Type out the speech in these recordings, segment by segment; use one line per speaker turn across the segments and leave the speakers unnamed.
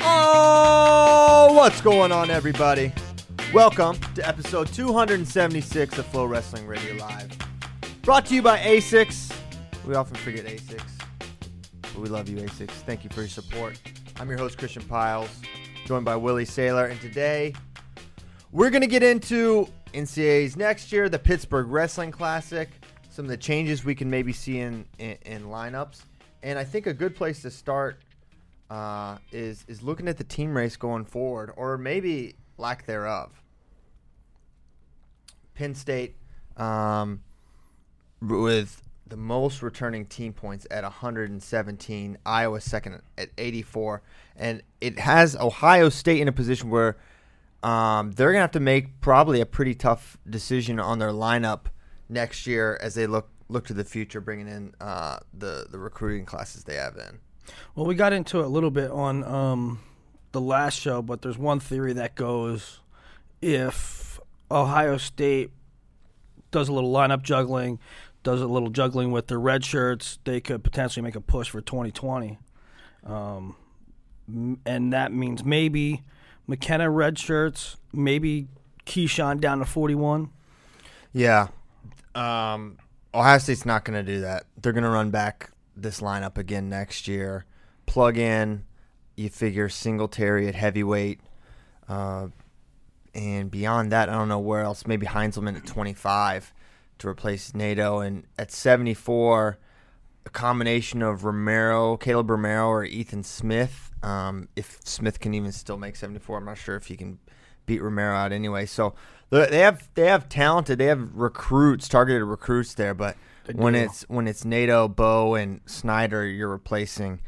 Oh, what's going on, everybody? Welcome to episode 276 of FloWrestling Radio Live. Brought to you by A6. We often forget A6, but we love you, A6. Thank you for your support. I'm your host, Christian Pyles, joined by Willie Saylor, and today we're going to get into NCAA's next year, the Pittsburgh Wrestling Classic, some of the changes we can maybe see in, in, in lineups, and I think a good place to start uh, is is looking at the team race going forward, or maybe lack thereof. Penn State, um, with the most returning team points at 117, Iowa second at 84, and it has Ohio State in a position where um, they're gonna have to make probably a pretty tough decision on their lineup next year as they look look to the future, bringing in uh, the the recruiting classes they have in.
Well, we got into it a little bit on um, the last show, but there's one theory that goes if Ohio State does a little lineup juggling, does a little juggling with their red shirts, they could potentially make a push for 2020. Um, and that means maybe McKenna red shirts, maybe Keyshawn down to 41.
Yeah. Um, Ohio State's not going to do that. They're going to run back this lineup again next year. Plug in, you figure Singletary at heavyweight. Uh, and beyond that, I don't know where else. Maybe Heinselman at 25 to replace NATO. And at 74, a combination of Romero, Kaleb Romero, or Ethan Smith. Um, if Smith can even still make 74, I'm not sure if he can beat Romero out anyway. So they have they have talented, they have recruits, targeted recruits there, but when it's when it's NATO, Bo, and Snyder, you're replacing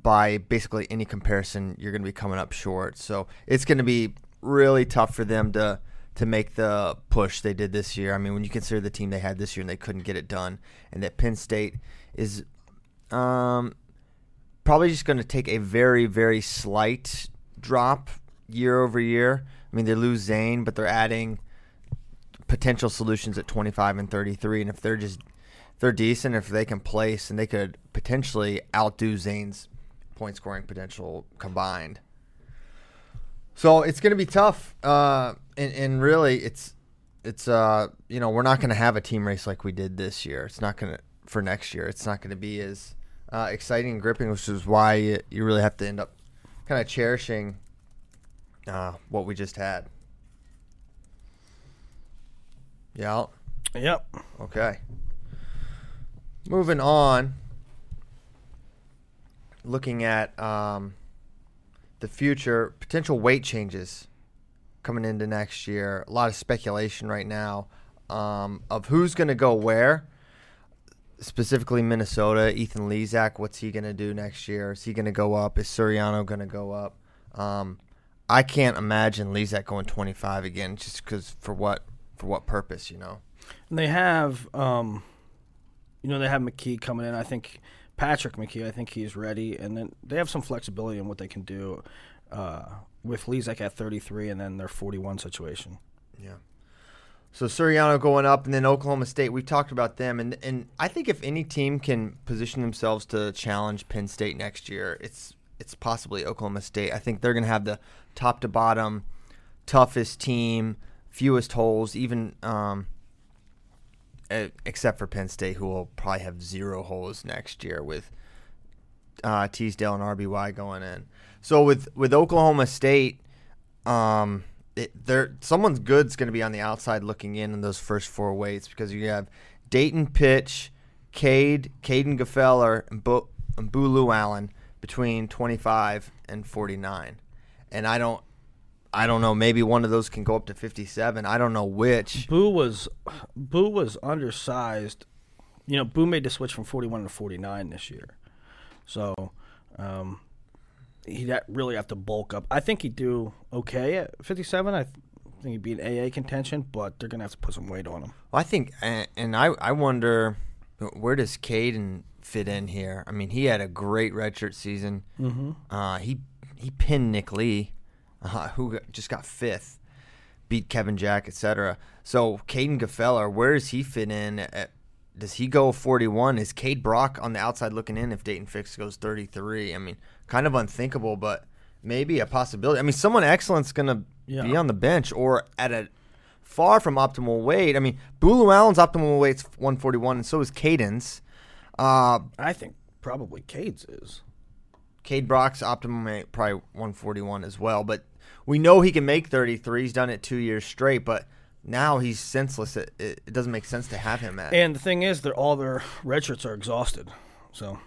by basically any comparison, you're going to be coming up short. So it's going to be really tough for them to to make the push they did this year. I mean, when you consider the team they had this year and they couldn't get it done, and that Penn State is um, probably just going to take a very very slight drop year over year. I mean, they lose Zain, but they're adding potential solutions at 25 and 33 and if they're just they're decent if they can place and they could potentially outdo Zain's point scoring potential combined. So it's going to be tough uh, and, and really it's it's uh you know we're not going to have a team race like we did this year. It's not going to for next year. It's not going to be as uh, exciting and gripping which is why you, you really have to end up kind of cherishing uh, what we just had yeah
Yep.
Okay. Moving on. Looking at um, the future, potential weight changes coming into next year. A lot of speculation right now um, of who's going to go where. Specifically, Minnesota. Ethan Lizak, what's he going to do next year? Is he going to go up? Is Suriano going to go up? Um, I can't imagine Lizak going 25 again, just because for what for what purpose, you know?
And they have, um, you know, they have McKee coming in. I think Patrick McKee. I think he's ready, and then they have some flexibility in what they can do uh, with Lizak at 33, and then their 41 situation.
Yeah. So Suriano going up, and then Oklahoma State. We've talked about them, and and I think if any team can position themselves to challenge Penn State next year, it's it's possibly Oklahoma State. I think they're going to have the top to bottom toughest team, fewest holes, even um, except for Penn State, who will probably have zero holes next year with uh, Teasdale and RBY going in. So with with Oklahoma State, um, there someone's good's going to be on the outside looking in in those first four weights because you have Daton Fix, Kaid, Kaden Gfeller, and, Bo, and Boo Lewallen between 25 and 49, and I don't. I don't know. Maybe one of those can go up to 57. I don't know which.
Boo was Boo was undersized. You know, Boo made the switch from 41 to 49 this year, so um, he'd really have to bulk up. I think he'd do okay at 57. I th- think he'd be an AA contention, but they're gonna have to put some weight on him.
Well, I think, and, and I, I wonder where does Kaden fit in here? I mean, he had a great redshirt season.
Mm-hmm.
Uh, he he pinned Nick Lee, uh, who got- just got fifth. beat Kevin Jack, etc. So Kaden Gfeller, where does he fit in? At, does he go 41? Is Kaid Brock on the outside looking in if Daton Fix goes 33? I mean, kind of unthinkable, but maybe a possibility. I mean, someone excellent's going to
Yeah.
be on the bench or at a far from optimal weight. I mean, Boo Lewallen's optimal weight's 141, and so is Kaden's. Uh,
I think probably Kaid's is.
Kaid Brock's optimum weight probably 141 as well, but we know he can make 33. He's done it two years straight, but now he's senseless. It, it, it doesn't make sense to have him at.
And the thing is, they're all their red shirts are exhausted, so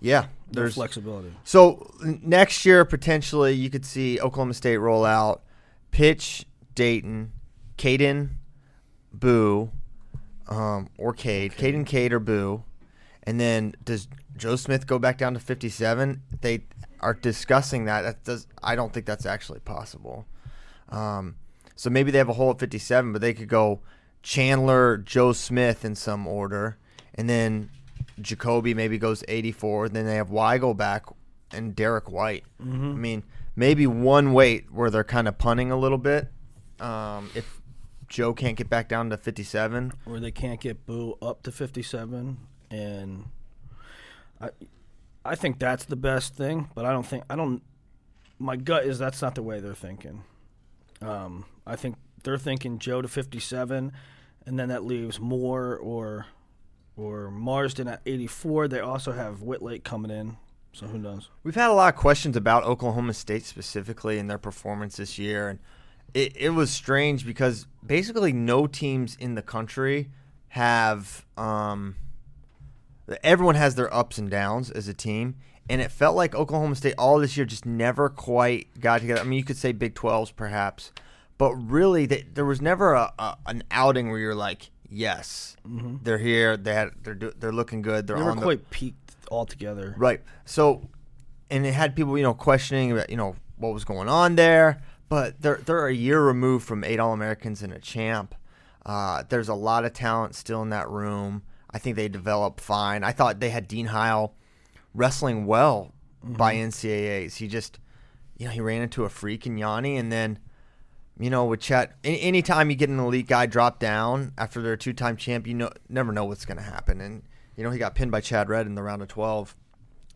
yeah,
there's flexibility.
So next year potentially you could see Oklahoma State roll out pitch Daton, Kaden, Boo, um, or Kaid, Kaden, Kaid, or Boo, and then does Joe Smith go back down to 57? They are discussing that. That does. I don't think that's actually possible. Um, so maybe they have a hole at 57, but they could go Chandler, Joe Smith in some order, and then Jacoby maybe goes 84. Then they have Weigel back and Derek White. I mean, maybe one weight where they're kind of punting a little bit. Um, if Joe can't get back down to 57,
Or they can't get Boo up to 57, and I, I think that's the best thing. But I don't think I don't. My gut is that's not the way they're thinking. Um, I think they're thinking Joe to 57, and then that leaves Moore or or Marsden at 84. They also have Whitlake coming in, so who knows?
We've had a lot of questions about Oklahoma State specifically and their performance this year, and it, it was strange because basically no teams in the country have. Um, everyone has their ups and downs as a team, and it felt like Oklahoma State all this year just never quite got together. I mean, you could say Big 12s perhaps, but really they, there was never a, a an outing where you're like, yes, they're here, they had, they're do, they're looking good, they're
They were
on the
quite peaked altogether.
Right. So, and it had people, you know, questioning about, you know, what was going on there. But they're they're a year removed from eight All Americans and a champ. Uh, there's a lot of talent still in that room. I think they developed fine. I thought they had Dean Heil wrestling well by NCAA's. He just, you know, he ran into a freak in Yianni, and then, you know, with Chet, any, anytime you get an elite guy drop down after they're a two-time champ, you know, never know what's going to happen. And you know, he got pinned by Chad Red in the round of twelve.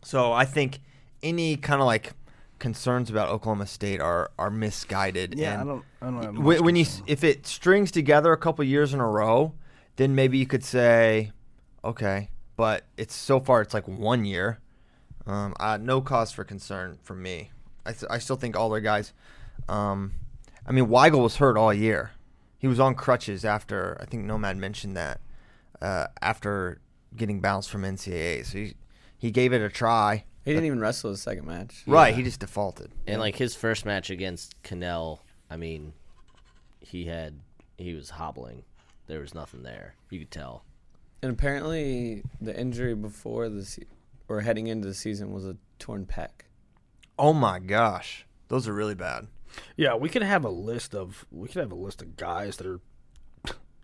So I think any kind of like concerns about Oklahoma State are are misguided.
Yeah,
and
I don't. I don't much
when, when you if it strings together a couple years in a row, then maybe you could say, okay, but it's so far it's like one year. Um, uh, no cause for concern for me. I, th- I still think all their guys. Um, I mean, Weigel was hurt all year. He was on crutches after I think Nomad mentioned that uh, after getting bounced from NCAA. So he he gave it a try.
He didn't even wrestle his second match.
Right, he just defaulted.
And like his first match against Cannell, I mean, he had he was hobbling. There was nothing there. You could tell.
And apparently, the injury before the se- or heading into the season was a torn pec.
Oh my gosh, those are really bad.
Yeah, we could have a list of we could have a list of guys that are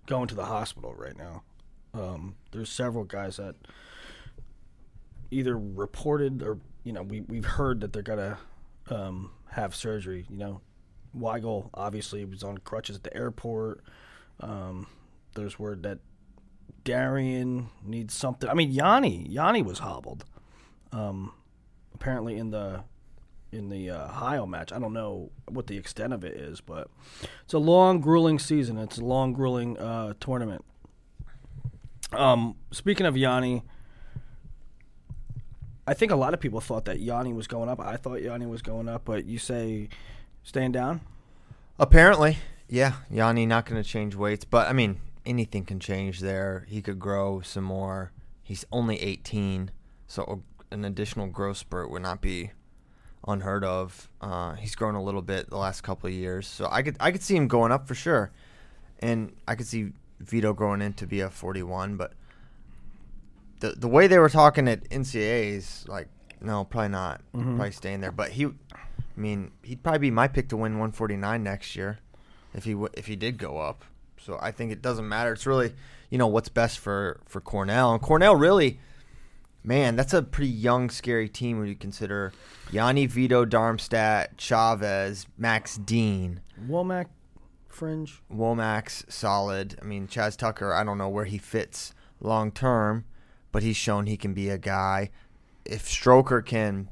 going to the hospital right now. Um, there's several guys that either reported or you know we we've heard that they're gonna um, have surgery. You know, Weigel obviously was on crutches at the airport. Um, there's word that Darian needs something. I mean, Yianni Yianni was hobbled. Um, apparently in the in the uh, Ohio match. I don't know what the extent of it is, but it's a long, grueling season. It's a long, grueling uh, tournament. Um, speaking of Yianni, I think a lot of people thought that Yianni was going up. I thought Yianni was going up, but you say staying down.
Apparently, yeah, Yianni not going to change weights, but I mean anything can change there. He could grow some more. He's only 18, so an additional growth spurt would not be unheard of. Uh, he's grown a little bit the last couple of years, so I could I could see him going up for sure, and I could see Vito growing into be a 41. But the the way they were talking at NCAA's, like no, probably not, probably staying there. But he, I mean, he'd probably be my pick to win 149 next year, if he w- if he did go up. So I think it doesn't matter. It's really you know what's best for for Cornell, and Cornell really Man, that's a pretty young, scary team when you consider Yianni Vito, Darmstadt, Chavez, Max Dean.
Womack fringe.
Womack's solid. I mean, Chaz Tucker, I don't know where he fits long term, but he's shown he can be a guy. If Stroker can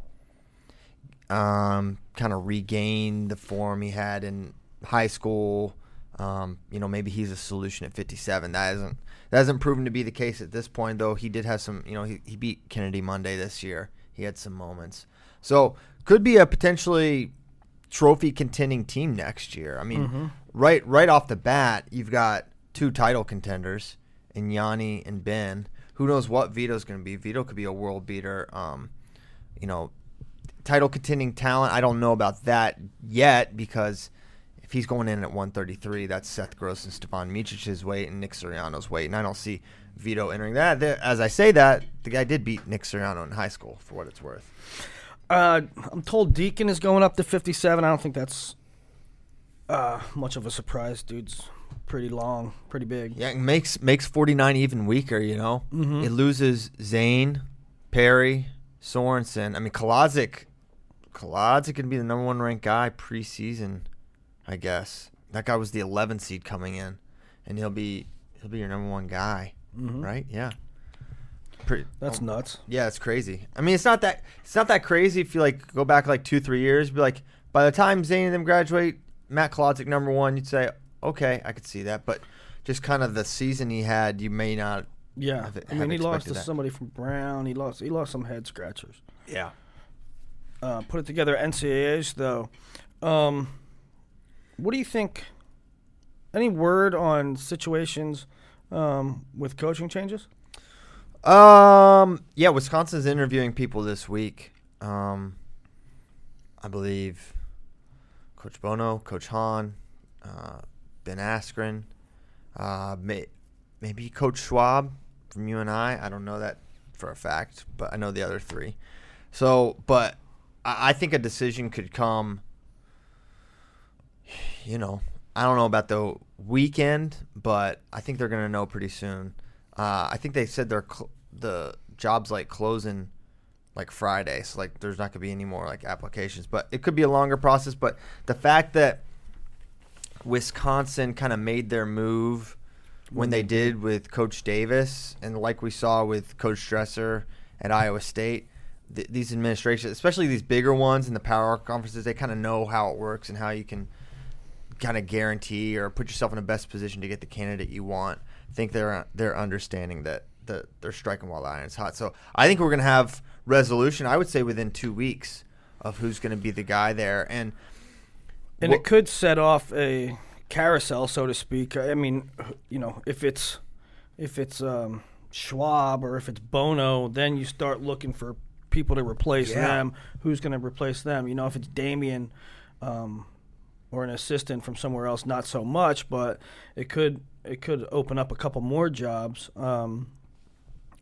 um, kind of regain the form he had in high school, um, you know, maybe he's a solution at 57. That hasn't that hasn't proven to be the case at this point, though. He did have some, you know, he, he beat Kennedy Monday this year. He had some moments, so could be a potentially trophy contending team next year. I mean, right right off the bat, you've got two title contenders in Yianni and Ben. Who knows what Vito's going to be? Vito could be a world beater. Um, you know, title contending talent. I don't know about that yet because if he's going in at 133, that's Seth Gross and Stevan Micic's weight and Nick Suriano's weight, and I don't see Vito entering that. As I say that, the guy did beat Nick Soriano in high school, for what it's worth.
Uh, I'm told Deacon is going up to 57. I don't think that's uh, much of a surprise. Dude's pretty long, pretty big.
Yeah, it makes makes 49 even weaker. You know, it loses Zain, Perry, Sorensen. I mean, Kolodzik, Kolodzik can be the number one ranked guy preseason, I guess. That guy was the 11th seed coming in, and he'll be he'll be your number one guy, right? Yeah. Pretty,
That's nuts.
yeah, it's crazy. I mean, it's not that it's not that crazy if you like go back like two three years. Be like, by the time Zain and them graduate, Matt Kolodzik number one, you'd say, okay, I could see that. But just kind of the season he had, you may not.
Yeah,
Have-
I mean, he lost
expected
to
that.
somebody from Brown. He lost. He lost some head scratchers.
Yeah.
Uh, put it together. NCAA's though. Um, what do you think? Any word on situations um, with coaching changes?
Um. Yeah, Wisconsin's interviewing people this week. Um. I believe Coach Bono, Coach Hahn, uh, Ben Askren, uh, may, maybe Coach Schwab from UNI. I I don't know that for a fact, but I know the other three. So, but I, I think a decision could come. You know, I don't know about the weekend, but I think they're going to know pretty soon. Uh, I think they said they're cl- the jobs like closing like Friday, so like there's not gonna be any more like applications, but it could be a longer process. But the fact that Wisconsin kind of made their move when they did with Coach Davis, and like we saw with Coach Dresser at Iowa State, th- these administrations, especially these bigger ones in the power conferences, they kind of know how it works and how you can kind of guarantee or put yourself in the best position to get the candidate you want. I think they're they're understanding that that they're striking while the iron's hot. So I think we're gonna have resolution. I would say within two weeks of who's gonna be the guy there. And
And
Wha-
it could set off a carousel, so to speak. I mean, you know, if it's if it's um, Schwab or if it's Bono, then you start looking for people to replace
Yeah.
them. Who's going to replace them? You know, if it's Damion um, or an assistant from somewhere else, not so much, but it could it could open up a couple more jobs. Um,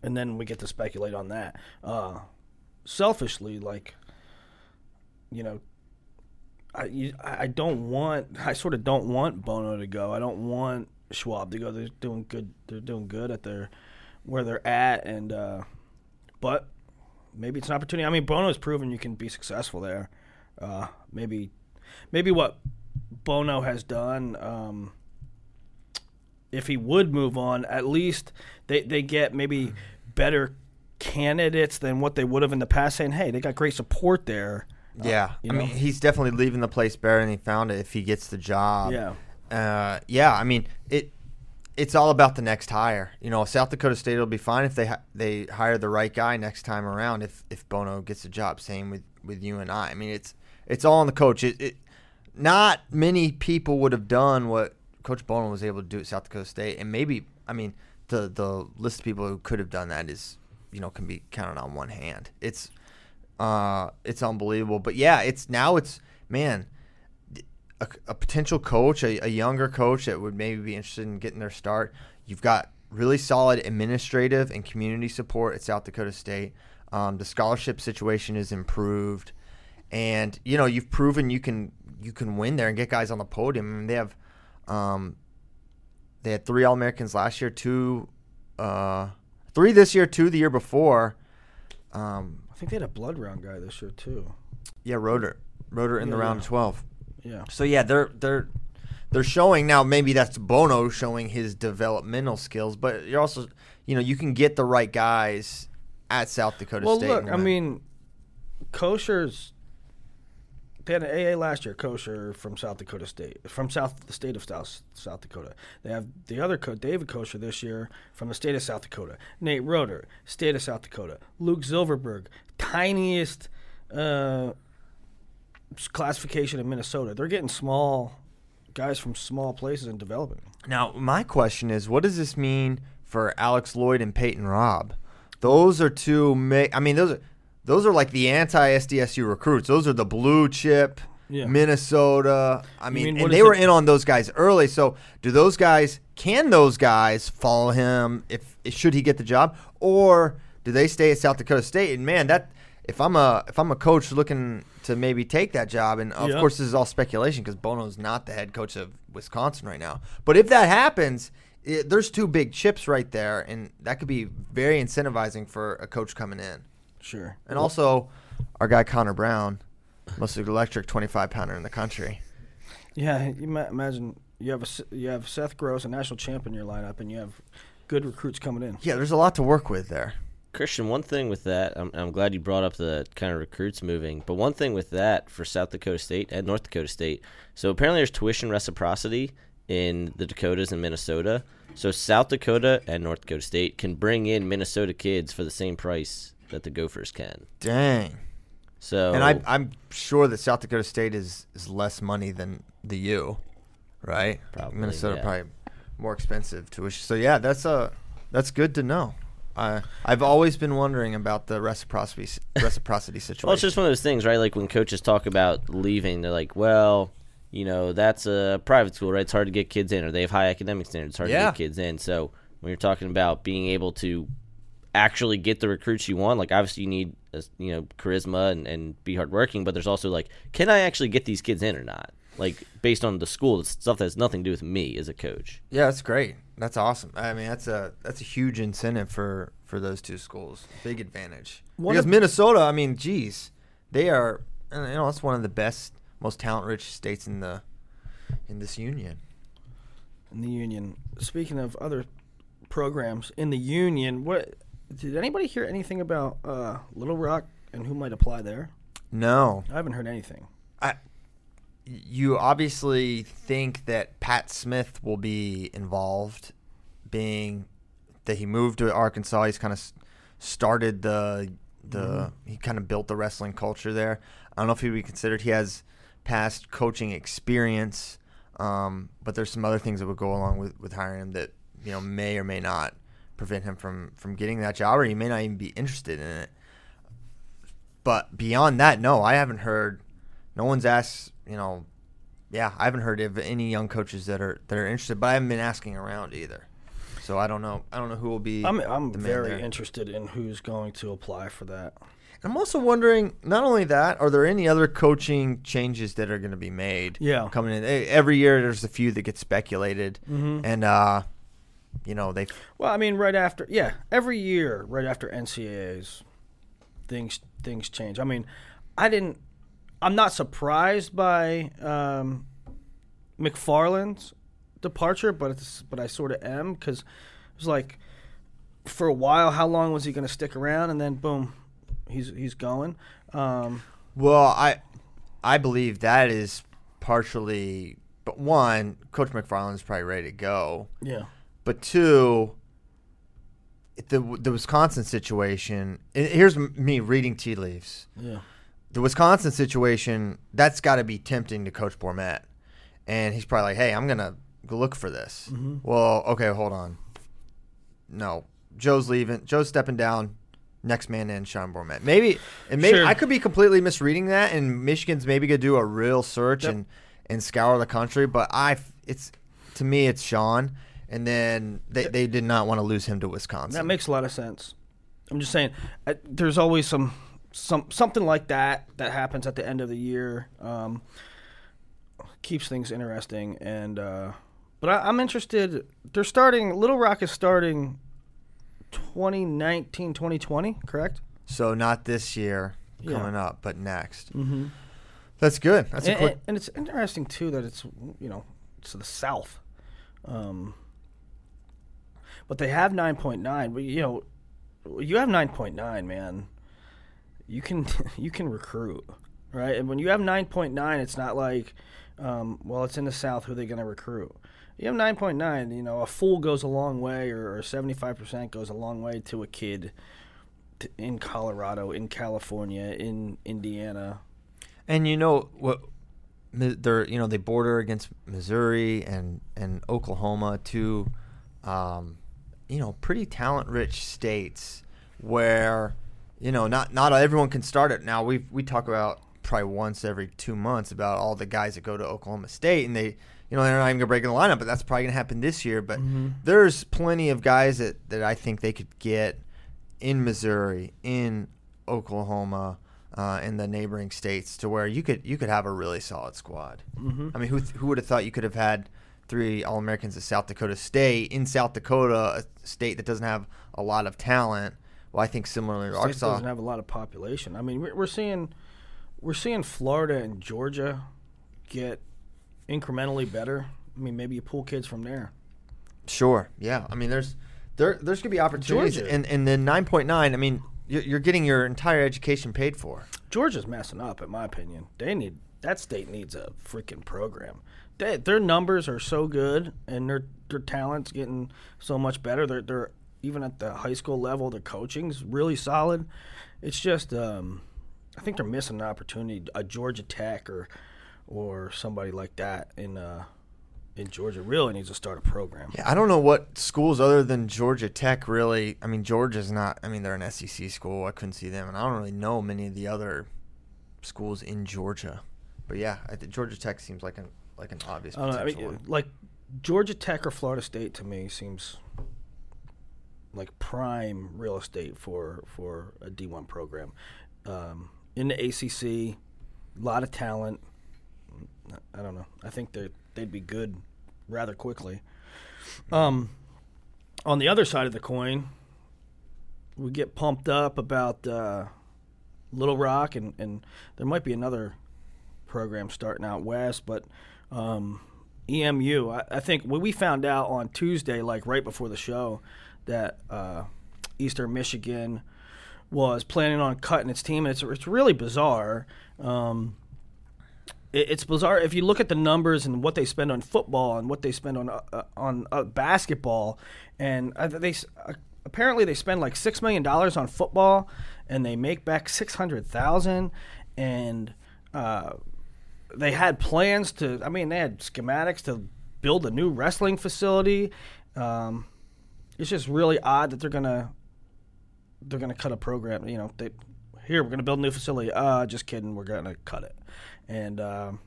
and then we get to speculate on that. Uh, selfishly, like, you know, I, you, I don't want. I sort of don't want Bono to go. I don't want Schwab to go. They're doing good. They're doing good at their where they're at, and uh, but maybe it's an opportunity. I mean, Bono has proven you can be successful there. Uh, maybe, maybe what Bono has done. Um, if he would move on, at least they they get maybe better candidates than what they would have in the past. Saying, hey, they got great support there.
yeah,
you
I mean he's definitely leaving the place better than he found it if he gets the job.
Yeah.
Uh, yeah, I mean it. It's all about the next hire. You know, South Dakota State will be fine if they hi- they hire the right guy next time around. If if Bono gets a job, same with with UNI. I mean, it's it's all on the coach. It, it not many people would have done what Coach Bono was able to do at South Dakota State, and maybe I mean the the list of people who could have done that is you know can be counted on one hand. It's uh it's unbelievable, but yeah, it's now it's man a, a potential coach, a, a younger coach that would maybe be interested in getting their start. You've got really solid administrative and community support at South Dakota State. Um, the scholarship situation is improved, and you know you've proven you can you can win there and get guys on the podium. I mean, they have um, they had three All Americans last year, two uh, three this year, two the year before. Um,
I think they had a blood round guy this year too.
yeah, Rotert, Rotert in the round
yeah.
twelve.
Yeah.
So yeah, they're they're they're showing now. Maybe that's Bono showing his developmental skills, but you're also, you know, you can get the right guys at South Dakota
Well,
State.
look, I mean, Kocer's. They had an AA last year, Kocer from South Dakota State, from South the state of South South Dakota. They have the other co- David Kocer this year from the state of South Dakota. Nate Rotert, state of South Dakota. Luke Zilverberg, tiniest uh, classification in Minnesota. They're getting small guys from small places and developing.
Now, my question is, what does this mean for Alex Lloyd and Peyton Robb? Those are two. Ma- I mean, those are those are like the anti-SDSU recruits. Those are the blue chip.
Yeah.
Minnesota. I mean,
mean,
and they were
it-
in on those guys early. So, do those guys? Can those guys follow him if should he get the job, or do they stay at South Dakota State? And man, that if I'm a if I'm a coach looking to maybe take that job, and of
Yeah.
course this is all speculation because Bono's not the head coach of Wisconsin right now. But if that happens, it, there's two big chips right there, and that could be very incentivizing for a coach coming in.
Sure.
And also, our guy Connor Brown, most electric 25 pounder in the country.
Yeah, you ma- imagine you have a S- you have Seth Gross, a national champ in your lineup, and you have good recruits coming in.
Yeah, there's a lot to work with there.
Christian, one thing with that, I'm, I'm glad you brought up the kind of recruits moving, but one thing with that for South Dakota State and North Dakota State. So apparently there's tuition reciprocity in the Dakotas and Minnesota. So South Dakota and North Dakota State can bring in Minnesota kids for the same price that the Gophers can.
Dang.
So
And I, I'm sure that South Dakota State is, is less money than the U, right?
Probably,
Minnesota
yeah.
probably more expensive tuition. So yeah, that's a that's good to know. I I've always been wondering about the reciprocity reciprocity situation.
Well, it's just one of those things, right? Like when coaches talk about leaving, they're like, well, you know, that's a private school, right? It's hard to get kids in, or they have high academic standards. It's hard
Yeah.
to get kids in. So when you're talking about being able to actually get the recruits you want, like obviously you need, uh, you know, charisma and, and be hardworking, but there's also like, can I actually get these kids in or not? Like based on the school, it's stuff that has nothing to do with me as a coach.
Yeah, that's great. That's awesome. I mean, that's a that's a huge incentive for for those two schools. Big advantage.
One
because
of-
Minnesota, I mean, geez, they are. You know, that's one of the best, most talent-rich states in the in this union.
in the union. Speaking of other programs in the union, what did anybody hear anything about uh, Little Rock and who might apply there?
No,
I haven't heard anything.
I. You obviously think that Pat Smith will be involved, being that he moved to Arkansas. He's kind of started the the he kind of built the wrestling culture there. I don't know if he'd be considered. He has past coaching experience, um, but there's some other things that would go along with, with hiring him that you know may or may not prevent him from from getting that job, or he may not even be interested in it. But beyond that, no, I haven't heard. No one's asked. You know, yeah, I haven't heard of any young coaches that are that are interested. But I haven't been asking around either. So I don't know. I don't know who will be.
I'm I'm very
there.
interested in who's going to apply for that.
I'm also wondering, not only that, are there any other coaching changes that are going to be made?
Yeah.
coming in every year. There's a few that get speculated,
Mm-hmm.
and uh, you know they.
Well, I mean, right after yeah, every year, right after NCAA's, things things change. I mean, I didn't. I'm not surprised by um, McFarland's departure, but it's but I sort of am because it was like for a while, how long was he going to stick around, and then boom, he's he's going. Um,
Well, I, I believe that is partially, but one, Coach McFarland is probably ready to go,
yeah,
but two. The the Wisconsin situation. Here's me reading tea leaves.
yeah,
the Wisconsin situation, that's got to be tempting to Coach Bormet. And he's probably like, hey, I'm going to look for this.
Mm-hmm.
Well, okay, hold on. No, Joe's leaving. Joe's stepping down. Next man in, Sean Bormet. Maybe, and maybe
Sure.
I could be completely misreading that, and Michigan's maybe gonna do a real search
Yep.
and and scour the country. But I, it's to me, it's Sean, and then they, they did not want to lose him to Wisconsin.
that makes a lot of sense. I'm just saying, I, there's always some some something like that that happens at the end of the year. Um, keeps things interesting, and uh, but I, I'm interested. They're starting. Little Rock is starting 2019, 2020, correct?
so not this year
Yeah.
coming up, but next.
Mm-hmm.
That's good. That's a
And,
quick.
and, and it's interesting too that it's you know to the south. Um, but they have 9.9. But you know, you have 9.9, man. You can you can recruit, right? And when you have 9.9, it's not like, um, well, it's in the south. Who are they going to recruit? You have 9.9. You know, a fool goes a long way, or, or 75% goes a long way to a kid t- in Colorado, in California, in Indiana.
And you know what? They're you know they border against Missouri and and Oklahoma, two, um, you know, pretty talent-rich states where you know not not everyone can start it. Now we we talk about probably once every two months about all the guys that go to Oklahoma State and they. You know they're not even gonna break in the lineup, but that's probably gonna happen this year. But there's plenty of guys that, that I think they could get in Missouri, in Oklahoma, uh, in the neighboring states, to where you could you could have a really solid squad. Mm-hmm. I mean, who who would have thought you could have had three All Americans at South Dakota State in South Dakota, a state that doesn't have a lot of talent? Well, I think similarly
State
Arkansas.
doesn't have a lot of population. I mean, we're, we're seeing we're seeing Florida and Georgia get incrementally better. I mean, maybe you pull kids from there.
Sure. Yeah. I mean, there's there there's gonna be opportunities,
Georgia.
and and then nine point nine. I mean, you're, you're getting your entire education paid for.
Georgia's messing up, in my opinion. They need that state needs a freaking program. They, their numbers are so good, and their their talent's getting so much better. They're they're even at the high school level. The coaching's really solid. It's just, um, I think they're missing an opportunity. A Georgia Tech or or somebody like that in uh, in Georgia really needs to start a program.
Yeah, I don't know what schools other than Georgia Tech really. I mean, Georgia's not. I mean, they're an SEC school. I couldn't see them, and I don't really know many of the other schools in Georgia. But yeah, Georgia Tech seems like an like an obvious
I don't know. I
potential
mean,
one.
like Georgia Tech or Florida State to me seems like prime real estate for for a D one program. Um, in the ACC, a lot of talent. I don't know. I think they they'd be good rather quickly. Um, on the other side of the coin, we get pumped up about uh, Little Rock, and, and there might be another program starting out west, but um, EMU. I, I think when we found out on Tuesday, like right before the show, that uh, Eastern Michigan was planning on cutting its team, and it's it's really bizarre. Um, it, it's bizarre if you look at the numbers and what they spend on football and what they spend on uh, uh, on uh, basketball, and uh, they uh, apparently they spend like six million dollars on football, and they make back six hundred thousand, and they had plans to. I mean, they had schematics to build a new wrestling facility. Um, it's just really odd that they're gonna they're gonna cut a program. You know, they here we're gonna build a new facility. Uh, just kidding, we're gonna cut it, and um,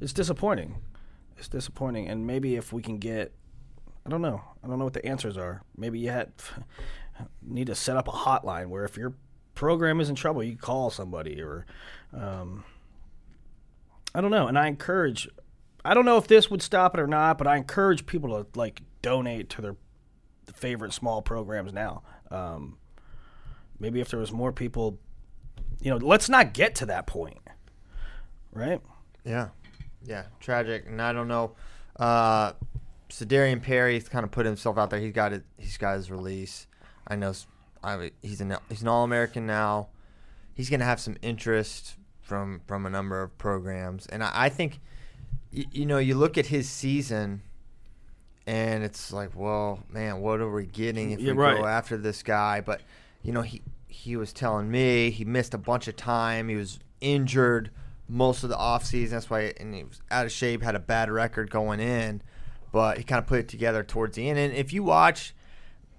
it's disappointing. It's disappointing, and maybe if we can get, I don't know, I don't know what the answers are. Maybe you had need to set up a hotline where if your program is in trouble, you call somebody or. Um, I don't know, and I encourage. I don't know if this would stop it or not, but I encourage people to like donate to their favorite small programs now. Um, maybe if there was more people, you know, let's not get to that point, right?
Yeah, yeah, tragic. And I don't know. Uh, Sa'Derian Perry's kind of put himself out there. He's got it. He's got his release. I know. I, he's an he's an All American now. He's gonna have some interest from from a number of programs, and I, I think, y- you know, you look at his season, and it's like, well, man, what are we getting if we
right.
go after this guy? But you know, he he was telling me he missed a bunch of time. He was injured most of the offseason. That's why, and he was out of shape, had a bad record going in, but he kind of put it together towards the end. And if you watch,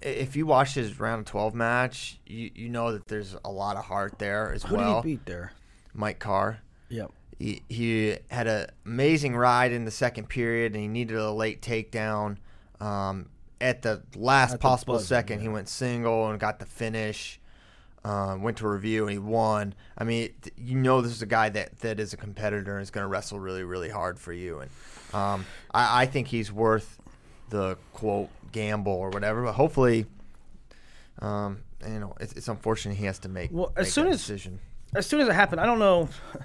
if you watch his round twelve match, you you know that there's a lot of heart there as
Who
well.
did he beat there?
Mike Carr.
Yep.
He, he had an amazing ride in the second period, and he needed a late takedown. Um, at the last
At the
possible
buzzer,
second, he went single and got the finish. Um, went to review and he won. I mean, you know, this is a guy that, that is a competitor and is going to wrestle really, really hard for you. And um, I, I think he's worth the quote gamble or whatever. But hopefully, um, you know, it's, it's unfortunate he has to make,
Well, as
make
soon as-
decision.
As soon as it happened, I don't know.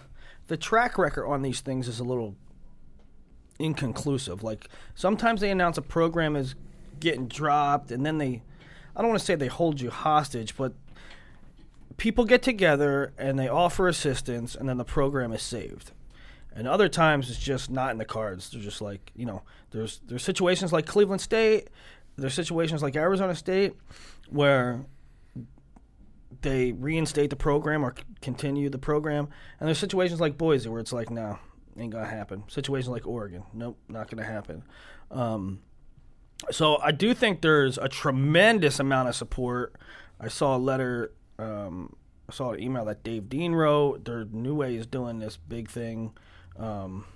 The track record on these things is a little inconclusive. Like sometimes they announce a program is getting dropped, and then they, I don't want to say they hold you hostage, but people get together and they offer assistance, and then the program is saved. And other times it's just not in the cards. They're just like you know, there's there's situations like Cleveland State, there's situations like Arizona State, where they reinstate the program or continue the program, and there's situations like Boise where it's like no, ain't gonna happen. Situations like Oregon, nope, not gonna happen. Um, so I do think there's a tremendous amount of support. I saw a letter, um, I saw an email that Dave Dean wrote. Their New Way is doing this big thing. Um,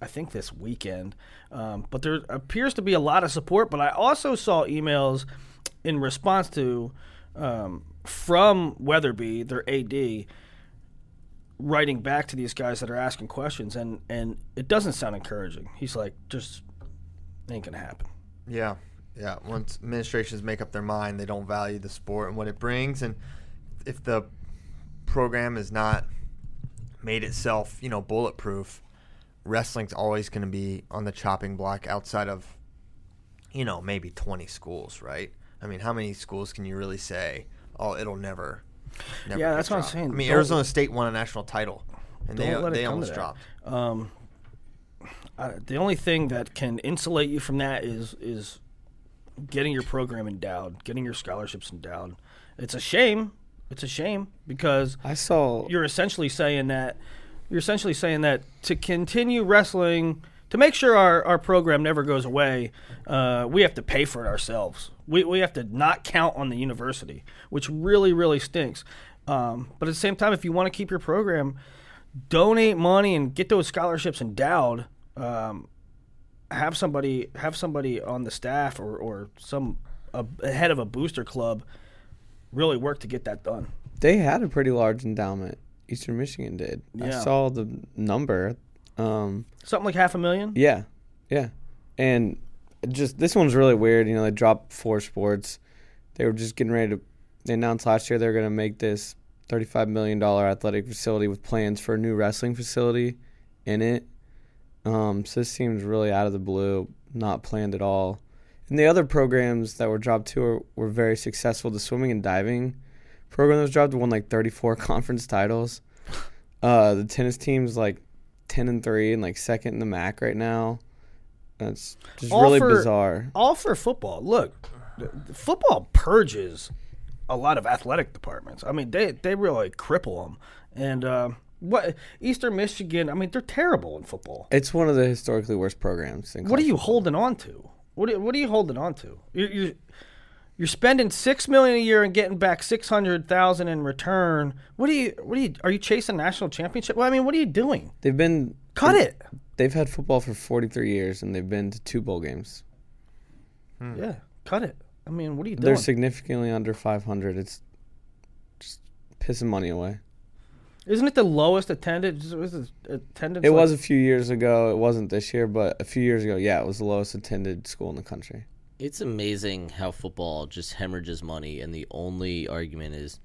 I think this weekend, um, but there appears to be a lot of support. But I also saw emails in response to um, from Wetherbee, their AD, writing back to these guys that are asking questions, and and it doesn't sound encouraging. He's like, just ain't gonna happen.
Yeah, yeah. Once administrations make up their mind, they don't value the sport and what it brings, and if the program has not made itself, you know, bulletproof, wrestling's always going to be on the chopping block outside of, you know, maybe 20 schools, right? I mean, how many schools can you really say, oh, it'll never, never
Yeah,
get
that's what I'm saying.
I mean,
Don't-
Arizona State won a national title, and they,
Don't let it
they almost dropped.
Um, I, the only thing that can insulate you from that is is getting your program endowed, getting your scholarships endowed. It's a shame. It's a shame because
I saw
you're essentially saying that you're essentially saying that to continue wrestling to make sure our, our program never goes away uh, we have to pay for it ourselves we, we have to not count on the university which really really stinks um, but at the same time if you want to keep your program donate money and get those scholarships endowed um, have somebody have somebody on the staff or, or some a, a head of a booster club really work to get that done
they had a pretty large endowment. Eastern Michigan did. I saw the number. Um,
something like half a million
yeah, yeah, and just this one's really weird. You know, they dropped four sports. They were just getting ready to. They announced last year they're going to make this thirty-five million dollar athletic facility with plans for a new wrestling facility in it. Um, so this seems really out of the blue, not planned at all. And the other programs that were dropped too were, were very successful. The swimming and diving program that was dropped won like 34 conference titles. Uh, the tennis team's like 10 and 3 and like second in the MAC right now. That's just
All
really
for-
bizarre.
all for football. Look, football purges a lot of athletic departments. I mean, they they really cripple them. And uh, what Eastern Michigan? I mean, they're terrible in football.
It's one of the historically worst programs. In
What are you
football.
holding on to? What are, what are you holding on to? You're, you're you're spending six million a year and getting back six hundred thousand in return. What are you? What are you? Are you chasing national championship? Well, I mean, what are you doing?
They've been
Cut it.
They've had football for 43 years and they've been to two bowl games. Hmm.
Yeah, cut it. I mean, what are you doing?
They're significantly under 500. It's just pissing money away.
Isn't it the lowest attended? Was it attendance?
It
like-
was a few years ago. It wasn't this year, but a few years ago, yeah, it was the lowest attended school in the country.
It's amazing how football just hemorrhages money, and the only argument is,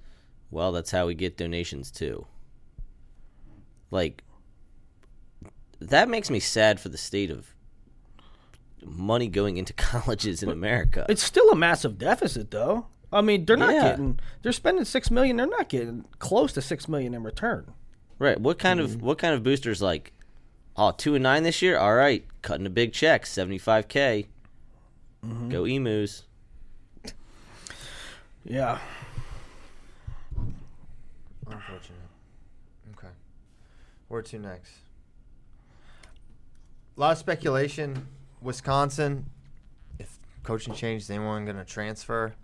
well, that's how we get donations too. Like, that makes me sad for the state of money going into colleges in America.
It's still a massive deficit, though. I mean, they're not
Yeah.
getting. They're spending six million. They're not getting close to six million in return.
Right. What kind of mm-hmm. what kind of boosters like? Oh, two and nine this year. All right, cutting a big check, seventy five k. Mm-hmm. Go emus.
Yeah.
Unfortunate. Okay. Where to next? A lot of speculation. Wisconsin, if coaching change, is anyone going to transfer?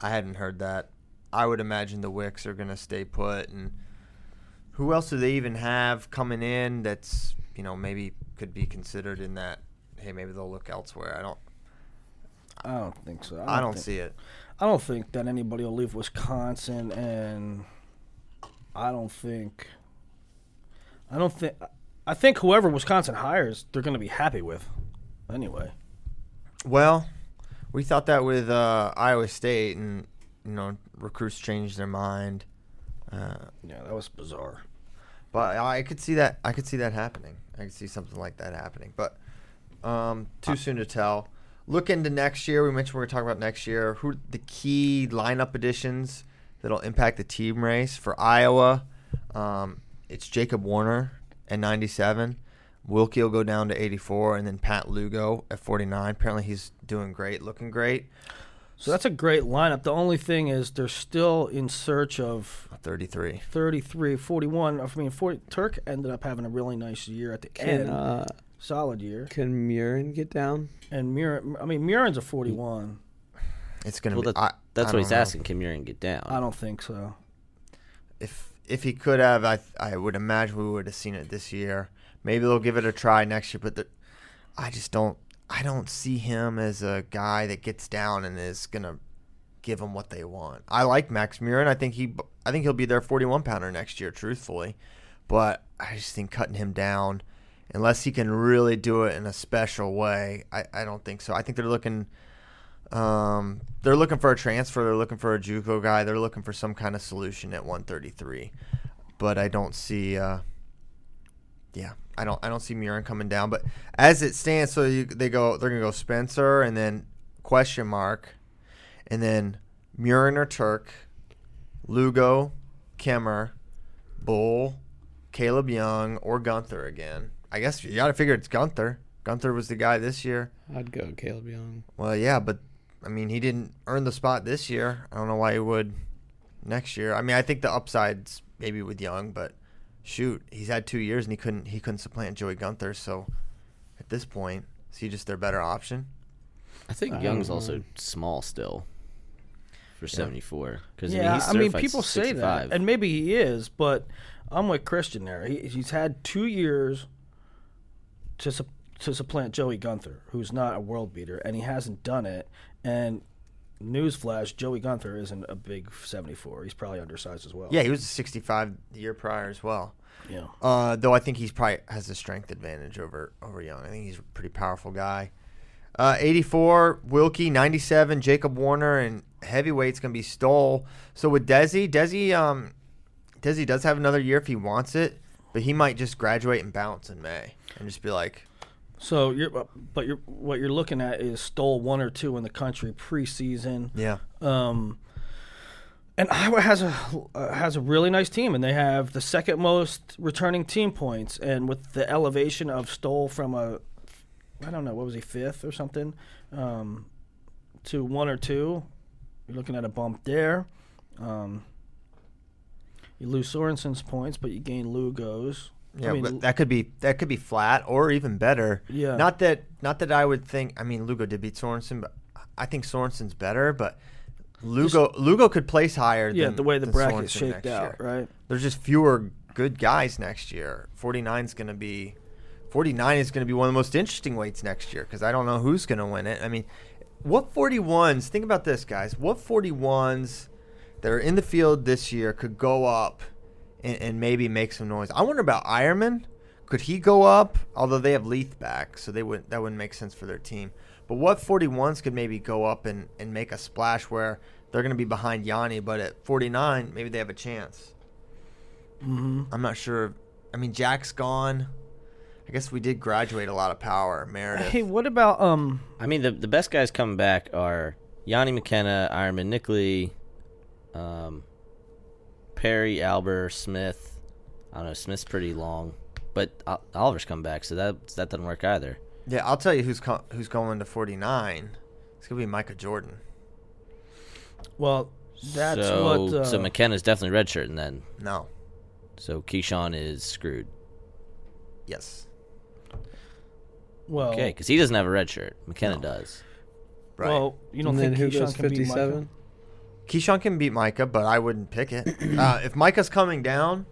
I hadn't heard that. I would imagine the Wicks are going to stay put. And who else do they even have coming in that's, you know, maybe could be considered in that, hey, maybe they'll look elsewhere? I don't,
I don't think so.
I don't
think,
see it.
I don't think that anybody will leave Wisconsin, and I don't think. I don't think. I think whoever Wisconsin hires, they're going to be happy with. Anyway.
Well, we thought that with uh, Iowa State, and you know, recruits changed their mind. Uh,
Yeah, that was bizarre.
but I could see that. I could see that happening. I could see something like that happening. But Um, too soon to tell. Look into next year. We mentioned we're talking about next year. Who the key lineup additions that'll impact the team race for Iowa? Um, it's Jacob Warner at 97. Wilcke will go down to 84, and then Pat Lugo at 49. Apparently, he's doing great, looking great.
So that's a great lineup. The only thing is they're still in search of
33.
33, 41. I mean, 40, Turk ended up having a really nice year at the
Can
end.
uh,
Solid year.
can Murin get down?
And Murin, I mean, Murin's a 41.
It's going to
Well,
be.
that-
I,
That's
I
what he's
know.
asking. Can Murin get down?
I don't think so.
if if he could have, I I would imagine we would have seen it this year. Maybe they'll give it a try next year, but the, I just don't I don't see him as a guy that gets down and is gonna give them what they want. I like Max Murin. I think he I think he'll be their 41 pounder next year, truthfully, but I just think cutting him down. Unless he can really do it in a special way, I, I don't think so. I think they're looking um, they're looking for a transfer. They're looking for a JUCO guy. They're looking for some kind of solution at 133. But I don't see. Uh, yeah, I don't. I don't see Murin coming down. But as it stands, so you, they go. They're gonna go Spencer and then question mark, and then Murin or Turk, Lugo, Kemerer, Bull, Kaleb Young, or Gunther again. I guess you got to figure it's Gunther. Gunther was the guy this year.
I'd go Kaleb Young.
Well, yeah, but I mean, he didn't earn the spot this year. I don't know why he would next year. I mean, I think the upside's maybe with Young, but shoot, he's had two years and he couldn't he couldn't supplant Joey Gunther. So at this point, is he just their better option?
I think
I
Young's also small still for 74. Because
yeah,
I
I
mean,
mean,
he's
people say that, and maybe he is, but I'm with Christian there. He, he's had two years to sup- to supplant Joey Gunther, who's not a world beater, and he hasn't done it. And newsflash, Joey Gunther isn't a big 74. He's probably undersized as well.
Yeah, he was a 65 the year prior as well.
yeah.
Uh, though I think he's probably has a strength advantage over over Young. I think he's a pretty powerful guy. Uh, 84 Wilcke, 97 Jacob Warner, and heavyweight's gonna be Stoll. So with Desi, Desi, um, Desi does have another year if he wants it, but he might just graduate and bounce in May and just be like,
So you're, but you're what you're looking at is Stoll one or two in the country preseason.
yeah,
Um, and Iowa has a uh, has a really nice team, and they have the second most returning team points. And with the elevation of Stoll from a, I don't know, what was he fifth or something, um, to one or two, you're looking at a bump there. Um, you lose Sorensen's points, but you gain Lugo's.
Yeah,
I mean,
but that could be that could be flat or even better.
Yeah.
Not that not that I would think. I mean, Lugo did beat Sorensen, but I think Sorensen's better, but. Lugo Lugo could place higher.
yeah,
than,
the way the
bracket
bracket's
Sorensen
out,
year.
right?
there's just fewer good guys next year. 49 is going to be 49 is going to be one of the most interesting weights next year because I don't know who's going to win it. I mean, what 41s? Think about this, guys. What 41s that are in the field this year could go up and, and maybe make some noise? I wonder about Eierman. Could he go up? Although they have Leith back, so they would that wouldn't make sense for their team. But what 41s could maybe go up and, and make a splash where they're going to be behind Yianni, but at 49 maybe they have a chance.
Mm-hmm.
I'm not sure. I mean, Jack's gone. I guess we did graduate a lot of power, Meredith.
Hey, what about um?
I mean, the the best guys coming back are Yianni McKenna, Eierman Nickley, um, Perry, Albert, Smith. I don't know. Smith's pretty long, but Ol- Oliver's come back, so that that doesn't work either.
yeah, I'll tell you who's co- who's going to 49. It's gonna be Micah Jordan.
Well, that's
so,
what. Uh,
so McKenna's definitely redshirting then.
No.
So Keyshawn is screwed.
Yes.
well,
Okay, because he doesn't have a red shirt. McKenna
No.
does.
Right.
Well, you don't
and
think
who
Keyshawn
goes
can beat Micah?
57?
Keyshawn can beat Micah, but I wouldn't pick it. uh, if Micah's coming down,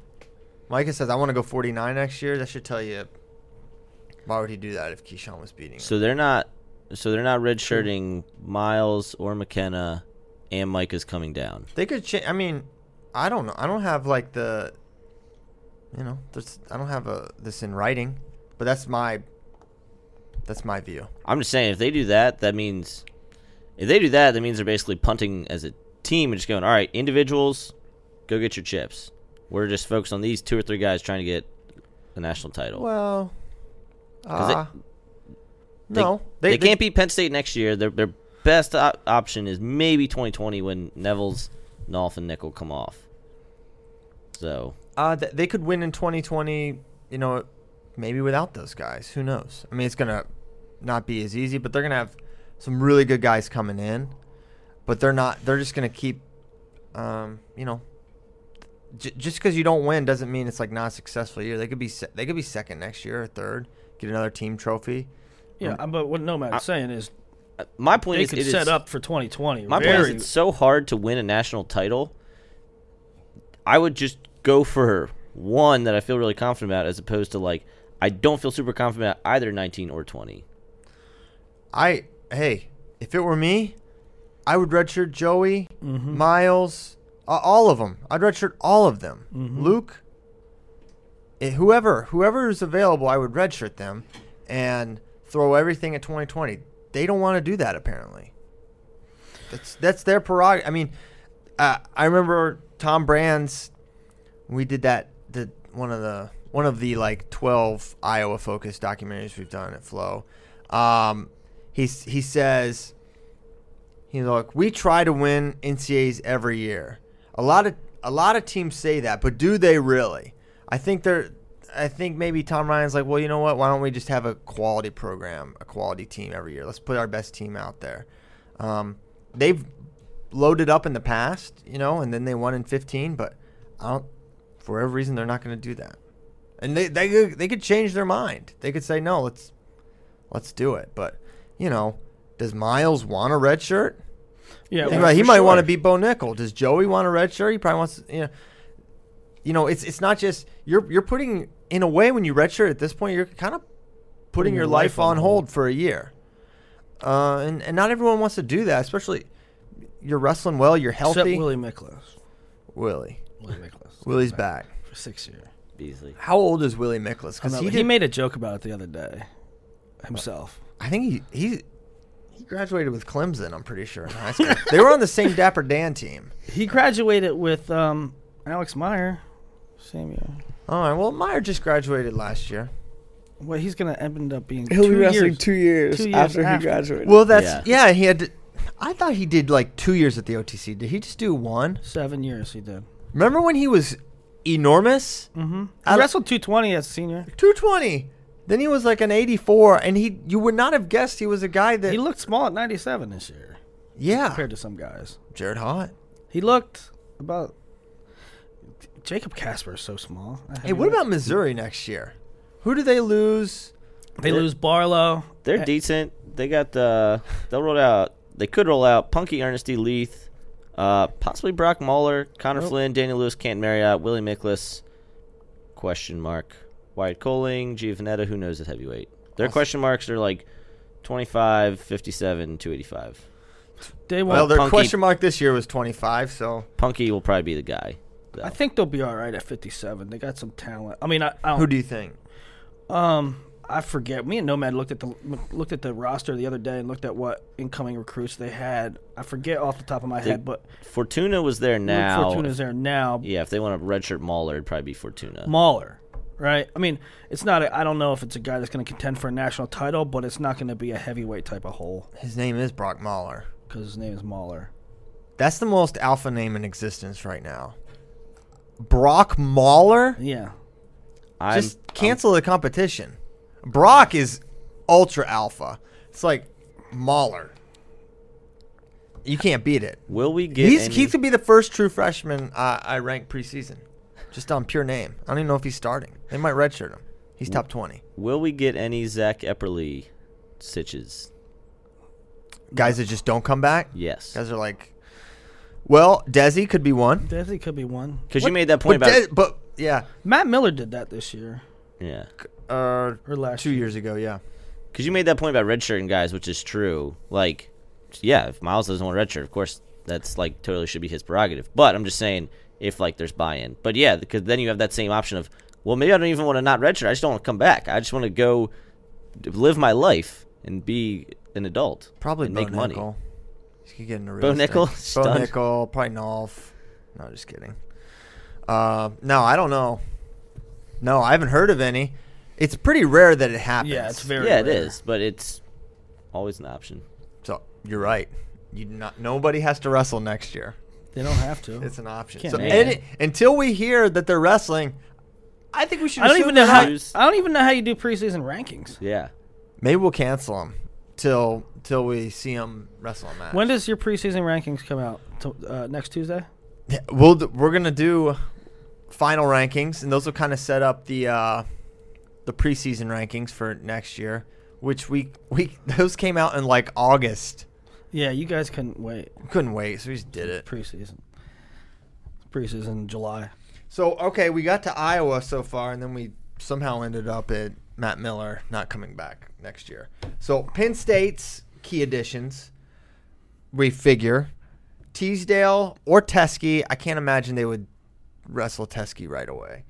Micah says I want to go 49 next year. That should tell you why would he do that if Keyshawn was beating him.
So they're not. So they're not redshirting Myles or McKenna, and Micah's coming down.
They could change. I mean, I don't know. I don't have like the, you know, there's, I don't have a this in writing, but that's my, that's my view.
I'm just saying, if they do that, that means if they do that, that means they're basically punting as a team and just going, all right, individuals, go get your chips. We're just focused on these two or three guys trying to get the national title.
Well, uh,
They,
No,
they,
they- they-
can't beat Penn State next year. Their their best op- option is maybe 2020 when Nevills, Nolf, and Nickal come off. So
Uh, th- they could win in 2020. You know, maybe without those guys. Who knows? I mean, it's gonna not be as easy, but they're gonna have some really good guys coming in. But they're not. They're just gonna keep. Um, you know, j- just because you don't win doesn't mean it's like not a successful year. They could be. Se- they could be second next year or third. Get another team trophy.
Yeah, but what Nomad's saying is
my point
they
is
could
it
set
is-
up for 2020.
My point
very,
is it's so hard to win a national title. I would just go for one that I feel really confident about, as opposed to like I don't feel super confident about either 19 or 20.
I hey, if it were me, I would redshirt Joey,
Mm-hmm.
Myles, uh, all of them. I'd redshirt all of them.
Mm-hmm.
Luke, eh, whoever, whoever is available, I would redshirt them and throw everything at 2020. They don't want to do that apparently. That's that's their prerogative. I mean, uh, I remember Tom Brands. We did that. The one of the one of the like 12 Iowa focused documentaries we've done at Flow. Um, he's he says he look we try to win NCAAs every year. A lot of a lot of teams say that, but do they really? I think they're. I think maybe Tom Ryan's like, well, you know what? Why don't we just have a quality program, a quality team every year? Let's put our best team out there. Um, they've loaded up in the past, you know, and then they won in 15, but I don't. For whatever reason, they're not going to do that. And they they could, they could change their mind. They could say no, let's let's do it. But you know, does Myles want a red shirt?
Yeah,
Think
well,
he
for
might want to be Bo Nickal. Does Joey want a red shirt? He probably wants. You know, you know, it's it's not just you're you're putting in a way when you red shirt at this point, you're kind of putting your life on hold for a year. Uh, and and not everyone wants to do that, especially you're wrestling well, you're
Except
healthy.
Willie Miklus.
Willie,
Willie Miklus.
Willie's back.
for six years.
Beasley.
How old is Willie Miklus?
I
Because he,
he, made a joke about it the other day himself.
I think he he he graduated with Clemson. I'm pretty sure in high school. they were on the same Dapper Dan team.
He graduated with um, Alex Meyer. Same year.
All right. Well, Meyer just graduated last year.
Well, he's gonna end up being
He'll
two
be wrestling
years.
two years,
two years
after,
after.
he graduated.
Well, that's
Yeah.
yeah. He had. To, I thought he did like two years at the OTC. Did he just do one?
Seven years he did.
Remember when he was enormous?
Mm-hmm. He
I-
wrestled 220 as a senior.
Two twenty. Then he was like an eighty four, and he you would not have guessed he was a guy that
He looked small at 97 this year
yeah.
compared to some guys.
Jared Hott.
He looked about. Jacob Kasper is so small.
Hey, what about Missouri next year? Who do they lose?
they lose Barlow?
They're
Eh,
decent. They got the. they'll roll out they could roll out Punky Erneste Leith, uh possibly Brock Mauller, Connor
Nope.
Flynn, Daniel Lewis, Canten Marriott, Willie Miklus, question mark. Wyatt Coling, Giovanetta, who knows at heavyweight. Their
Awesome.
question marks are like 25, 57, 285.
They
Well,
won't.
their
Punky-
question mark this year was twenty five. So
Punky will probably be the guy. though.
I think they'll be all right at 57. They got some talent. I mean, I, I don't.
who do you think?
Um, I forget. Me and Nomad looked at the looked at the roster the other day and looked at what incoming recruits they had. I forget off the top of my
They-
head, but
Fortuna was there
Luke
now.
Fortuna's there now.
Yeah, if they want a redshirt Mauller, it'd probably be Fortuna.
Mauller, right? I mean, it's not. A, I don't know if it's a guy that's going to contend for a national title, but it's not going to be a heavyweight type of hole
His name is Brock Mauller.
because his name is Mauler.
That's the most alpha name in existence right now. Brock Mauller.
Yeah,
I'm,
Just cancel the competition. Brock is ultra alpha. It's like Mauller. You can't beat it.
will we get
He's
any,
he could be the first true freshman uh, I rank preseason, just on pure name. I don't even know if he's starting. They might redshirt him. He's top twenty.
will we get any Zach Epperly stitches?
Guys that just don't come back.
Yes.
Guys are like, well, Desi could be one.
Desi could be one.
Because you made that point
but
about
Des- but yeah,
Matt Miller did that this year
yeah.
uh,
or last
two
year.
years ago. Yeah,
Because you made that point about redshirting guys, which is true. Like, yeah, if Myles doesn't want redshirt, of course, that's like totally should be his prerogative. But I'm just saying, if like there's buy-in. But yeah, because then you have that same option of, well, maybe I don't even want to not redshirt. I just don't want to come back. I just want to go live my life and be an adult.
probably
and
Bo
make money.
Nickal. He could get into real
Bo
estate.
Nickal?
Bo Nickal, probably Nolf. No, just kidding. Uh, no, I don't know. No, I haven't heard of any. It's pretty rare that it happens.
Yeah, it's very.
yeah, it
rare.
is. But it's always an option.
So you're right. You not nobody has to wrestle next year.
They don't have to.
It's an option.
Can't
So
make
any,
it.
until we hear that they're wrestling, I think we should.
I don't
assume
even know
they're
how.
not.
I don't even know how you do preseason rankings.
Yeah.
Maybe we'll cancel them till till we see them wrestle a match.
When does your preseason rankings come out? To, uh, next Tuesday.
Yeah, we'll d- we're gonna do final rankings, and those will kind of set up the uh, the preseason rankings for next year. Which we we those came out in like August.
Yeah, you guys couldn't wait.
Couldn't wait, so we just did it.
Preseason. Preseason July.
So okay, we got to Iowa so far, and then we somehow ended up at Matt Miller not coming back next year. So Penn State's key additions, we figure Teasdale or Teskey. I can't imagine they would wrestle Teskey right away.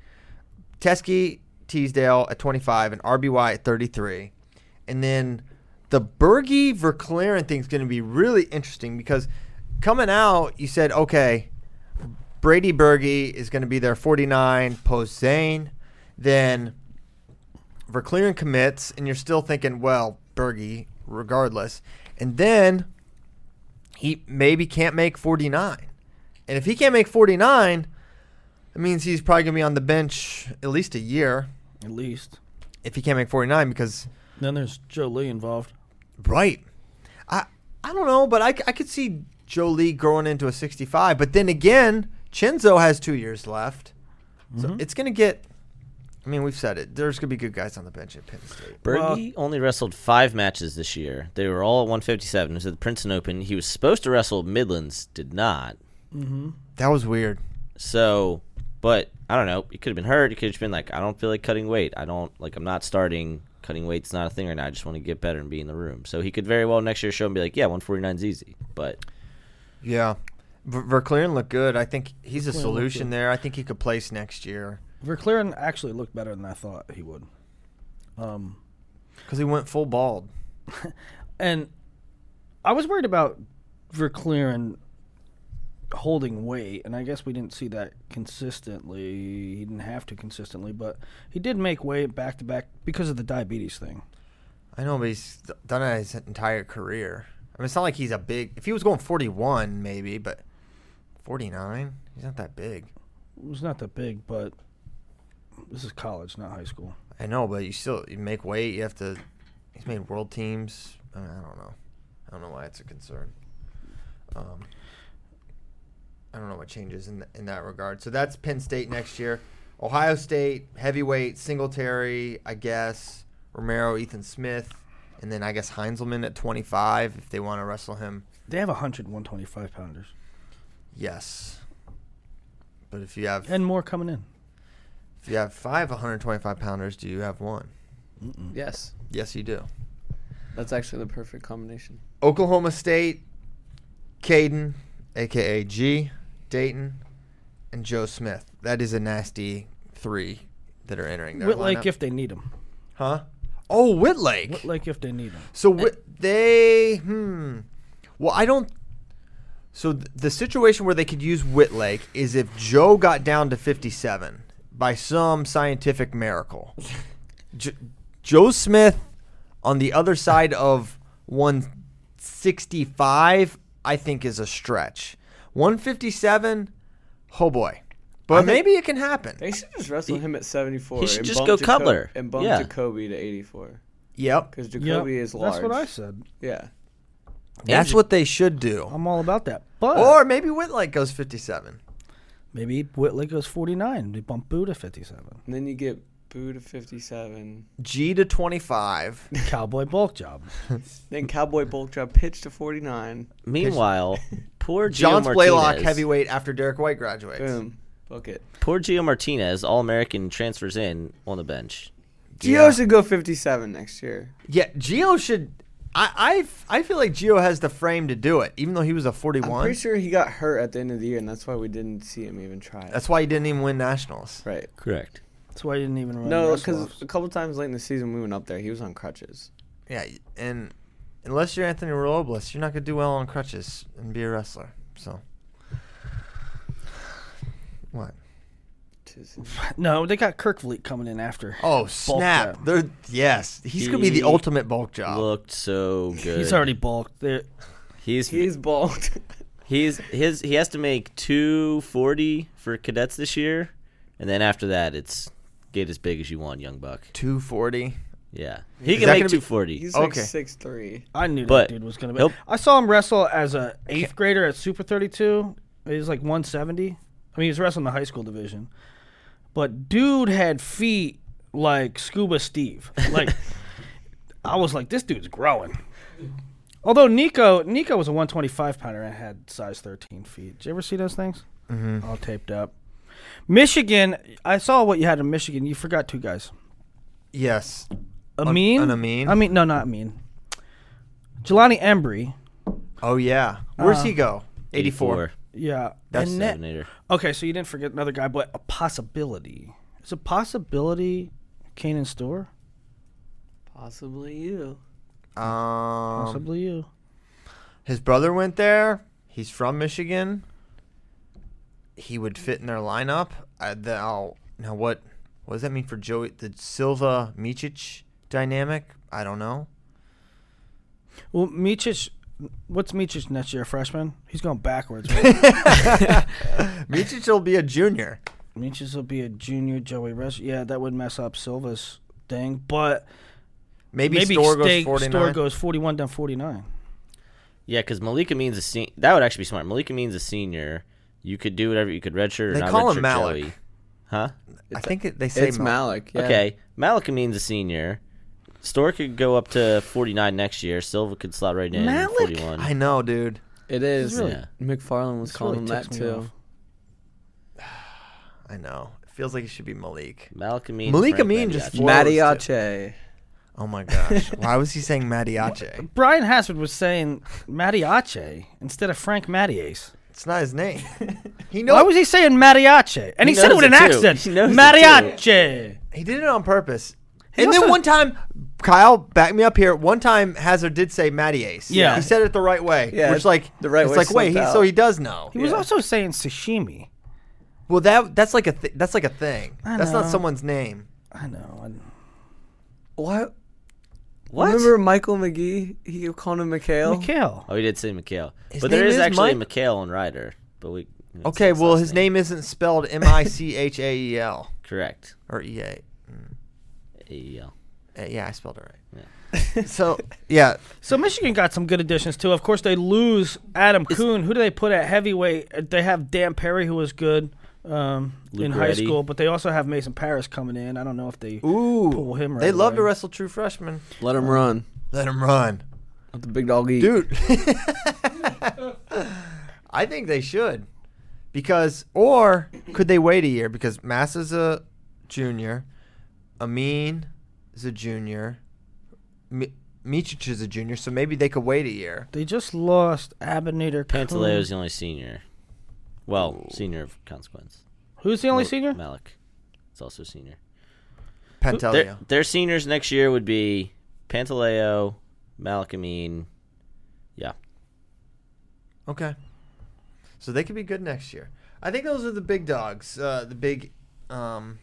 Teskey, Teasdale at 25, and RBY at 33, and then the Bergie Verkleeren thing is going to be really interesting because coming out, you said okay. Brady Berge is going to be there 49, post Zain. Then Verkleeren commits, and you're still thinking, well, Berge, regardless. And then he maybe can't make 49. And if he can't make 49, it means he's probably going to be on the bench at least a year
At least.
if he can't make 49 because,
Then there's Joe Lee involved.
Right. I, I don't know, but I, I could see Joe Lee growing into a 65. But then again, Cenzo has two years left. So
Mhm.
it's going to get. I mean, we've said it. There's going to be good guys on the bench at Penn State.
Berge only wrestled five matches this year. They were all at 157. It was at the Princeton Open. He was supposed to wrestle Midlands, did not.
Mm-hmm.
That was weird.
So, but I don't know. He could have been hurt. He could have been like, I don't feel like cutting weight. I don't like. I'm not starting. Cutting weight's not a thing right now. I just want to get better and be in the room. So he could very well next year show and be like, yeah, 149's easy. But
Yeah. Ver- Verkleeren looked good. I think he's a solution there. I think he could place next year
Verkleeren actually looked better than I thought he would. Um,
because he went full bald.
and I was worried about Verkleeren holding weight, and I guess we didn't see that consistently. He didn't have to consistently, but he did make weight back to back because of the diabetes thing.
I know, but he's done it his entire career. I mean, it's not like he's a big. If he was going 41, maybe, but 49, he's not that big.
He's not that big, but this is college, not high school.
I know, but you still you make weight. You have to. He's made world teams. I, mean, I don't know. I don't know why it's a concern. Um, I don't know what changes in th- in that regard. So that's Penn State next year. Ohio State heavyweight Singletary, I guess Romero, Ethan Smith, and then I guess Heinselman at 25 if they want to wrestle him.
They have 100 125 pounders
Yes. But if you have
and more coming in.
if you have five 125 pounders, do you have one?
Mm-mm.
Yes,
Yes, you do.
that's actually the perfect combination.
Oklahoma State, Kaden, aka G, Daton, and Joe Smith. That is a nasty three that are entering their
Wittlake
lineup.
if they need him.
huh? Oh, Wittlake.
Wittlake if they need him.
So Whit- they hmm. Well, I don't. So th- the situation where they could use Wittlake is if Joe got down to 57 by some scientific miracle. J- Joe Smith on the other side of 165, I think, is a stretch. 157, oh boy. But
think-
maybe it can happen.
They should just wrestle
He-
him at 74.
he should
and
just
bump
go
Jaco-
Cutler.
and bump
Yeah.
Jacobe to 84
Yep.
because
Yep,
Jacobe is large.
That's what I said.
Yeah,
That's what they should do.
I'm all about that. But
Or maybe Wittlake goes 57.
maybe Wittlake goes 49. They bump Boo to 57.
and then you get Boo to 57.
G to 25.
Cowboy bulk job.
Then Cowboy Bulk Job pitch to 49.
meanwhile, poor Gio
John Splaylock,
Martinez,
heavyweight after Derek White graduates.
Boom, book it.
Poor Gio Martinez, All American, transfers in on the bench.
Gio
Yeah.
should go 57 next year.
Yeah, Gio should. I, I I feel like Gio has the frame to do it, even though he was a
I'm
41.
pretty sure he got hurt at the end of the year, and that's why we didn't see him even try.
That's why he didn't even win nationals.
right.
Correct.
That's why I didn't even run.
No, because a couple times late in the season we went up there, he was on crutches.
Yeah, and unless you're Anthony Robles, you're not gonna do well on crutches and be a wrestler. So what?
No, they got Kirk Vliet coming in after.
Oh snap! They're yes, he's gonna be the ultimate bulk job.
Looked so good.
He's already bulked. They're-
He's
He's bald.
he's his he has to make two forty for cadets this year, and then after that it's get as big as you want, young buck.
Two forty.
Yeah, he
Is
can
that
make
gonna be-
two forty.
He's
Okay.
like six three.
I knew
But
that dude was gonna be.
he'll-
I saw him wrestle as a eighth grader at Super 32. He was like 170. I mean, he was wrestling the high school division, but dude had feet like Scuba Steve. Like, I was like, this dude's growing. Although Nico, Nico was a 125 pounder and had size 13 feet. Did you ever see those things? Mm-hmm. All taped up. Michigan, I saw what you had in Michigan. You forgot two guys.
Yes.
Amine.
an Amine?
I mean, no, not Amine. Jelani Embry.
Oh yeah. Where's
Uh,
he go? Eighty four.
Yeah.
That's
and that-
Seven-eighter.
Okay, so you didn't forget another guy, but a possibility. Is a possibility Kanen Storr?
Possibly you.
Um,
Possibly you.
his brother went there. He's from Michigan. He would fit in their lineup. Uh, the, oh, now what? What does that mean for Joey? The Silva Micic dynamic? I don't know.
Well, Micic, what's Micic next year? Freshman? He's going backwards. Right?
Micic will be a junior.
Micic will be a junior. Joey Rush. Yeah, that would mess up Silva's thing, but
Maybe,
maybe
Storr goes
Stay-
forty Storr
goes 41 down 49.
Yeah, because Malika means a senior. that would actually be smart. Malika means a senior. You could do whatever. You could redshirt or
They
not
call him
redshirt
Malik.
Joey. Huh?
I think it, they say
It's
Mal-
Malik. Yeah.
Okay, Malika means a senior. Storr could go up to 49 next year. Silva could slot right in at
Malik?
41.
I know, dude.
It is.
really-
Yeah.
McFarland was
This
calling
really
him that too.
I know. It feels like it should be Malik.
Malik Amine.
Malik
Frank
Amine just
Mariachi.
flows,
Matty
Oh my gosh. Why was he saying Mattiace?
Brian Hassard was saying Mariache instead of Frank Mattiace.
It's not his name. he
Why was he saying mariachi? And he,
He
said it
knows
with an
it too.
accent.
He knows it
mariachi.
He did it on purpose.
He
and then
also-
one time, Kyle, back me up here. One time, Hazard did say Matty Ace.
Yeah.
he said it the right way.
Yeah,
which like
the right
it's
way
like wait,
slipped
he,
out.
so he does know.
He was
Yeah.
also saying sashimi.
Well, that that's like a th- that's like a thing.
I
That's not someone's name.
I know. I-
What?
What?
Remember Michael McGee? He called him Mikhail.
Mikhail.
Oh, he did say McHale.
His
But there
name
is
is
actually
Mike?
McHale on Ryder. But we. we don't say
Okay, well his name isn't spelled M I C H A E L
Correct.
or E A.
AEL.
Uh, Yeah, I spelled it right. so yeah,
So Michigan got some good additions too. Of course, they lose Adam Coon. Who do they put at heavyweight? They have Dan Perry, who was good um, in high
Reddy.
school, but they also have Mason Paris coming in. I don't know if they
ooh,
pull him. Right
they love to wrestle true freshmen.
Let him run.
Let him run,
Let the big dog eat.
dude. I think they should, because or could they wait a year? Because Mass is a junior, Amine is a junior, Mi- Micic is a junior, so maybe they could wait a year.
They just lost Abinator.
Pantaleo's the only senior. Well, senior of consequence.
Who's the only
Well,
senior?
Malik. It's also senior.
Pantaleo.
Their, their seniors next year would be Pantaleo, Malik Amine. Yeah.
Okay. So they could be good next year. I think those are the big dogs, uh, the big um,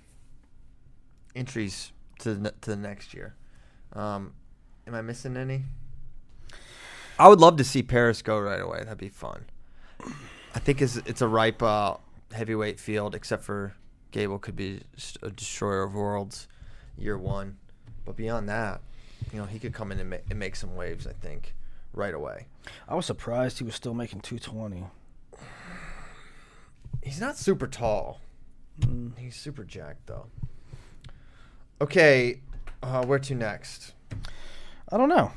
entries to the, to the next year. Um, am I missing any? I would love to see Paris go right away. That'd be fun. I think it's, it's a ripe uh, heavyweight field, except for Gable could be a destroyer of worlds year one. But beyond that, you know, he could come in and, ma- and make some waves, I think, right away.
I was surprised he was still making 220.
He's not super tall. He's super jacked though. Okay, uh, where to next?
I don't know.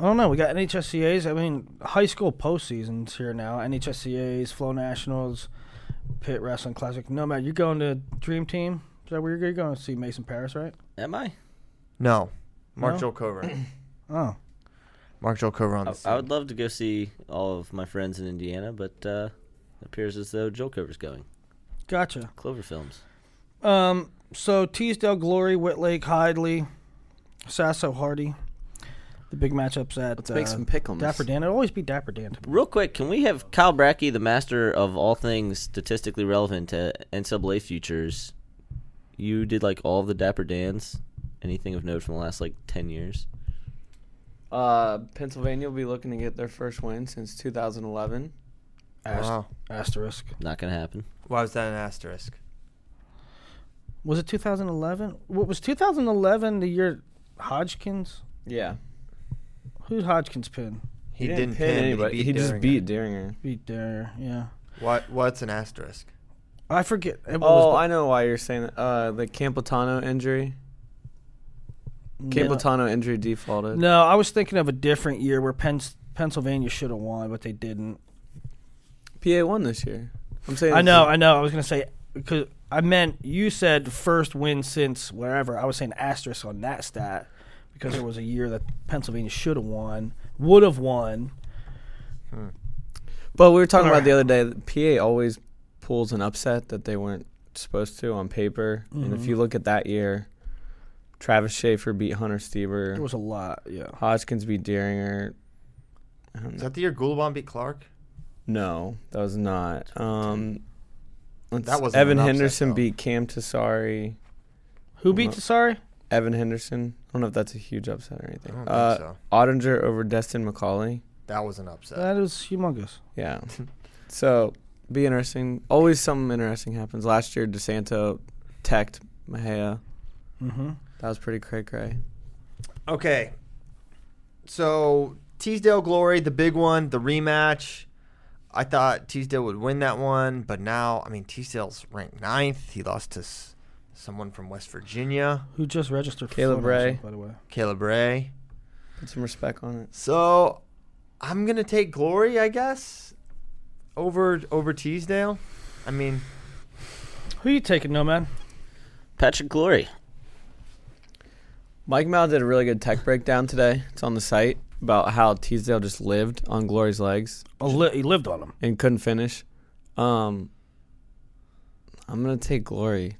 I don't know. We got NHSCA's. I mean, high school postseasons here now. NHSCA's, Flow Nationals, Pit Wrestling Classic. No Nomad, you're going to Dream Team? Is that where you're going to see Mason Paris, right?
Am I?
No, Mark
No?
Joel Cover.
Oh.
Mark Joel Cover on
I,
the
I would love to go see all of my friends in Indiana, but uh, it appears as though Joel Cover's going.
Gotcha.
Clover Films.
Um, so Teasdale Glory, Wittlake, Hidlay, Sasso Hardy. The big matchups at
Let's make
uh,
some pick'ems.
Dapper Dan. It'll always be Dapper Dan.
Real quick, can we have Kyle Brackey, the master of all things statistically relevant to NCAA futures, you did like all of the Dapper Dans. Anything of note from the last like ten years?
Uh, Pennsylvania will be looking to get their first win since 2011.
Ast-
Wow.
Asterisk.
Not gonna happen.
Why was that an asterisk?
Was it 2011? What was 2011 the year Hodgkins?
Yeah,
Who's Hodgkins pin?
He, didn't, pin,
anybody.
He,
He, just
Deringer.
beat Deringer.
Beat there, yeah.
What? What's an asterisk?
I forget. It
Oh,
was,
I know why you're saying that. Uh, the Campitano injury.
no,
Campitano injury defaulted.
no, I was thinking of a different year where Penn, Pennsylvania should have won, but they didn't.
PA won this year. I'm saying.
I know, I know. I was gonna say because I meant you said first win since wherever. I was saying asterisk on that stat because there was a year that Pennsylvania should have won, would have won.
But we were talking
Or-
about the other day. that PA always pulls an upset that they weren't supposed to on paper. And if you look at that year, Travis Schaefer beat Hunter Stieber.
There was a lot, yeah.
Hodgkins beat Deringer. I
Is that the year Gulabon beat Clark?
No, that was not. Um,
That wasn't
Evan
an upset,
Henderson
though.
beat Cam Tessari.
Who beat Sorry?
Evan Henderson. I don't know if that's a huge upset or
I
anything.
don't
Uh,
think so.
Ottinger over Destin McCauley.
That was an upset.
That is humongous.
Yeah. so be interesting. Always something interesting happens. Last year, DeSanto teched Mahea.
Mm-hmm.
That was pretty cray cray.
Okay. So Teasdale Glory, the big one, the rematch. I thought Teasdale would win that one, but now, I mean, Teasdale's ranked ninth. He lost to s- someone from West Virginia,
Who just registered for
Caleb
Florida,
Ray.
by the way.
Caleb Ray.
Put some respect on it.
So I'm gonna take Glory, I guess, over over Teasdale. I mean,
Who are you taking, Nomad?
Patrick Glory.
Mike Mal did a really good tech breakdown today. It's on the site about how Teasdale just lived on Glory's legs
Oh, li- he lived on him.
and couldn't finish. Um, I'm gonna take Glory.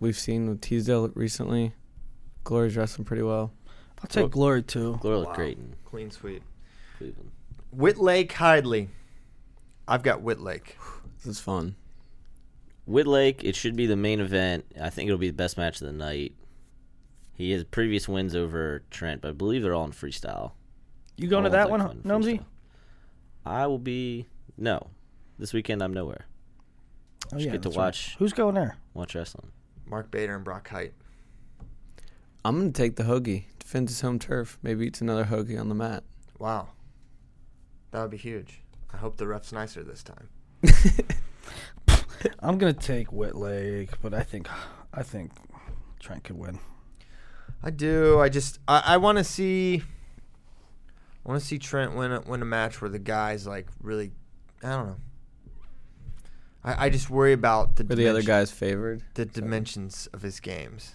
What we've seen with Teasdale recently, Glory's wrestling pretty well.
I'll take
Well-
Glory too.
Glory looked
Wow.
great in
clean sweep.
Cleveland.
Wittlake Hidlay. I've got Wittlake.
This is fun.
Wittlake, it should be the main event. I think it'll be the best match of the night. He has previous wins over Trent, but I believe they're all in freestyle.
You going
All
to
of
that one,
fun
Gnomesy?
freestyle. I will be no. This weekend I'm nowhere.
Oh,
Just
yeah,
get to
that's right.
watch
Who's going there?
watch wrestling.
Mark Bader and Brock Height.
I'm gonna take the hoagie. Defends his home turf. Maybe eats another hoagie on the mat.
Wow. That would be huge. I hope the ref's nicer this time.
I'm gonna take Wittlake, but I think I think Trent could win.
I do. I just I, I want to see. I want to see Trent win a, win a match where the guys like really. I don't know. I, I just worry about the
Were the other
dimension-
guys favored?
the dimensions of his games.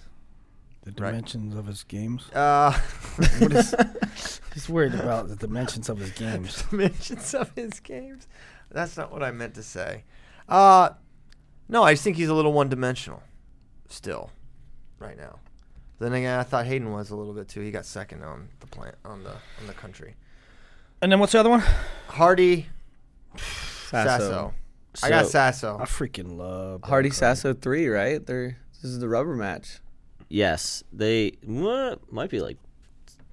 The
Right.
dimensions of his games.
Uh,
What is? He's worried about the dimensions of his games.
dimensions of his games. That's not what I meant to say. Uh, no, I just think he's a little one dimensional. Still, right now. Then again, I thought Hayden was a little bit too. He got second on the plant on the on the country.
And then what's the other one?
Hardy
Sasso.
Sasso. I got Sasso.
I freaking love
Hardy
Brock
Sasso three, right? They're this is the rubber match.
Yes, they what, might be like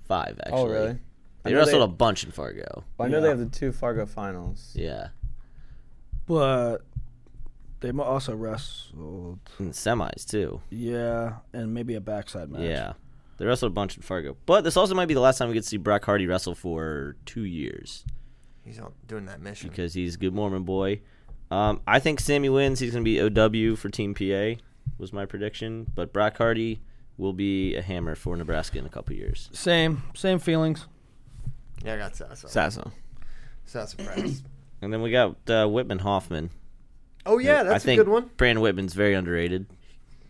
five oh, actually.
Oh really?
They
know
wrestled
they-
a bunch in Fargo.
I know they have the two Fargo finals.
Yeah,
But they also wrestled.
in semis too.
Yeah, and maybe a backside match.
Yeah, they wrestled a bunch in Fargo. But this also might be the last time we get to see Brock Hardy wrestle for two years
He's on, doing that mission.
because he's a good Mormon boy. Um, I think Sammy wins. He's going to be OW for Team PA. Was my prediction. But Brock Hardy will be a hammer for Nebraska in a couple years.
Same, same feelings.
yeah, I got Sasso.
Sasso.
Sasso Press.
And then we got uh, Whitman Hoffman.
Oh yeah,
I
that's a
think
good one.
Brandon Whitman's very underrated.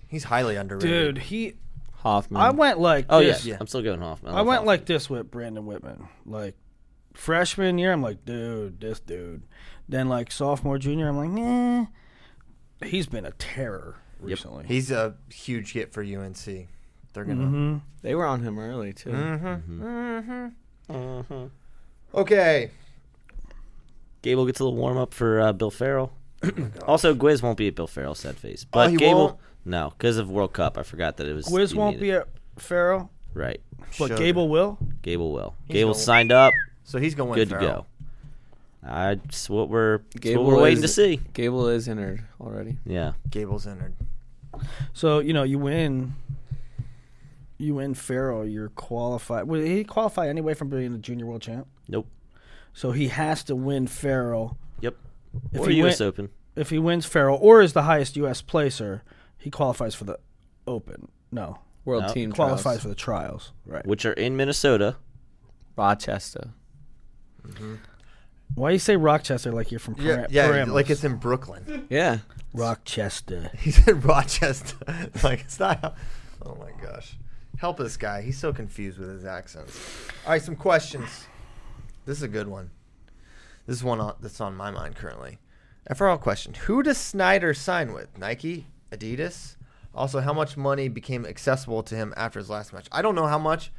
He's highly underrated.
Dude, he.
Hoffman.
I went like
Oh
this.
yeah, I'm still going Hoffman.
I
love
went
Hoffman.
like this with Brandon Whitman. Like freshman year, I'm like, dude, this dude. Then like sophomore, junior, I'm like, nah. He's been a terror recently.
He's a huge hit for UNC. They're gonna.
hmm
They were on him early too.
Mm-hmm. Mm-hmm.
Uh-huh.
Okay.
Gable gets a little warm up for uh, Bill Farrell. Also, Gwiz won't be at Bill Farrell's sad face,
Oh,
but
he
Gable.
won't?
No, because of World Cup, I forgot that it was.
Gwiz won't
needed-
be at Farrell,
right.
but
Sugar.
Gable will.
Gable will.
He's
Gable
gonna-
signed up.
So he's going to win.
Good to go. That's what we're. That's
Gable
what we're waiting to see.
Gable is entered already.
Yeah.
Gable's entered.
So you know you win. You win Farrell, you're qualified. Will he qualify anyway from being a junior world champ?
Nope.
So he has to win Farrell.
Yep.
If
or
he
U.S.
win-
Open.
If he wins Farrell or is the highest U.S. placer, he qualifies for the Open. No,
World
No.
Team
qualifies
Trials.
for the trials. Right.
which are in Minnesota.
Rochester. Mm-hmm.
Why you say Rochester like you're from
Yeah, yeah,
Paramus?
like it's in Brooklyn.
Yeah.
Rochester.
He said Rochester. like it's not. Oh my gosh, help this guy. He's so confused with his accents. All right, some questions. This is a good one. This is one on, that's on my mind currently. FRL question: Who does Snyder sign with? Nike, Adidas. Also, how much money became accessible to him after his last match? I don't know how much.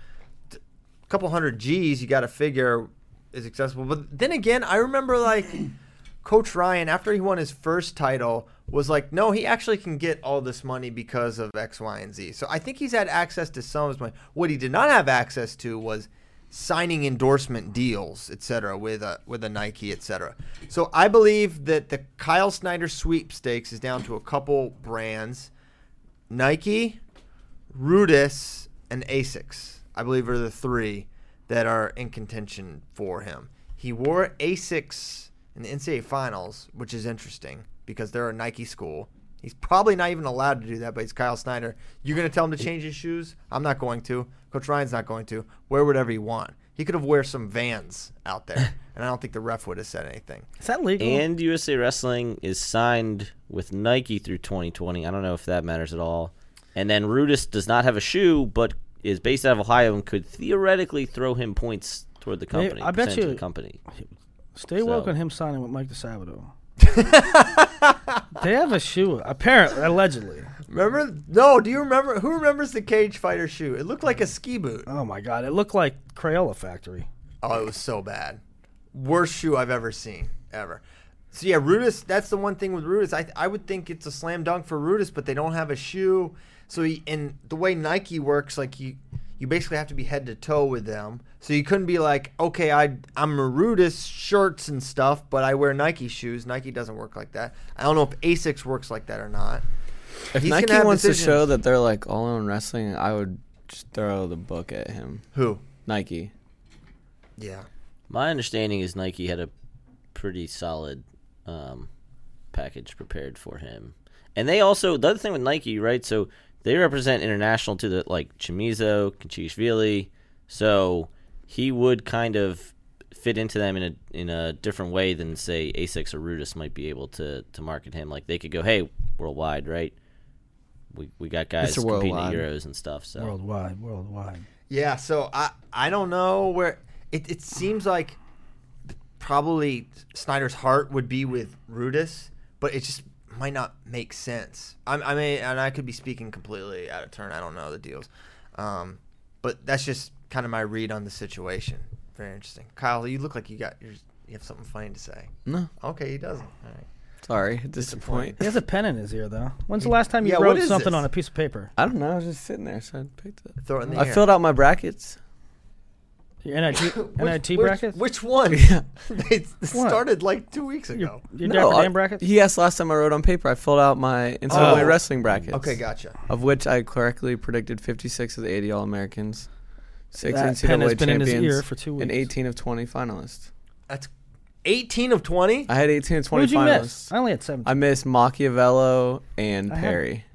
A couple hundred G's you got to figure is accessible. But then again, I remember like Coach Ryan after he won his first title was like, no, he actually can get all this money because of X, Y, and Z. So I think he's had access to some of his money. What he did not have access to was signing endorsement deals, etc., with a with a Nike, etc. So I believe that the Kyle Snyder sweepstakes is down to a couple brands, Nike, Rudis, and Asics. I believe are the three that are in contention for him. He wore Asics in the NCAA finals, which is interesting because they're a Nike school. He's probably not even allowed to do that, but he's Kyle Snyder. You're going to tell him to change his shoes? I'm not going to. Coach Ryan's not going to. Wear whatever you want. He could have wear some Vans out there, and I don't think the ref would have said anything.
Is that legal?
And USA Wrestling is signed with Nike through 2020. I don't know if that matters at all. And then Rudis does not have a shoe, but is based out of Ohio and could theoretically throw him points toward the company.
I bet you-
the company.
Stay woke on him signing with Mike DeSabato. they have a shoe, apparently, allegedly.
Remember? No, do you remember? Who remembers the cage fighter shoe? It looked like a ski boot.
Oh my god, it looked like Crayola Factory.
Oh, it was so bad. Worst shoe I've ever seen, ever. So yeah, Rudis. That's the one thing with Rudis. I I would think it's a slam dunk for Rudis, but they don't have a shoe. So he, and the way Nike works, like you, you basically have to be head to toe with them. So you couldn't be like, okay, I I'm a Rudis shirts and stuff, but I wear Nike shoes. Nike doesn't work like that. I don't know if Asics works like that or not.
If
He's
Nike
have
wants to show that they're like all in wrestling, I would just throw the book at him.
Who?
Nike.
Yeah.
My understanding is Nike had a pretty solid um, package prepared for him, and they also the other thing with Nike, right? So they represent international to the like Chamizo, Conchishvili, so he would kind of fit into them in a in a different way than say Asics or Rudis might be able to to market him. Like they could go, hey, worldwide, right? We we got guys competing at Euros and stuff. So
Worldwide, worldwide.
Yeah, so I I don't know where it, it seems like probably Snyder's heart would be with Rudis, but it just might not make sense. I, I mean, and I could be speaking completely out of turn. I don't know the deals, um, but that's just kind of my read on the situation. Very interesting, Kyle. You look like you got your, You have something funny to say.
No,
Okay, he doesn't. All right.
sorry, disappoint.
He has a pen in his ear, though. When's the last time you
Yeah,
wrote something
this?
on a piece of paper?
I don't know. I was just sitting there, so I picked it.
Throw it in the
I
air.
filled out my brackets.
Your NIT,
Which-
NIT
which,
brackets?
Which one?
Yeah.
they started like two weeks ago.
Your, your
No,
Dapper
I-
Dan brackets?
He last time I wrote on paper. I filled out my NCAA
Oh.
wrestling brackets.
Okay, gotcha.
Of which I correctly predicted 56 of the 80 All Americans, six
That
NCAA
pen been in
champions,
his ear for two weeks.
and 18 of 20 finalists.
That's 18 of 20.
I had 18 of 20
Who'd you
finalists.
miss? I only had 17.
I missed Machiavello and
I had-
Perry.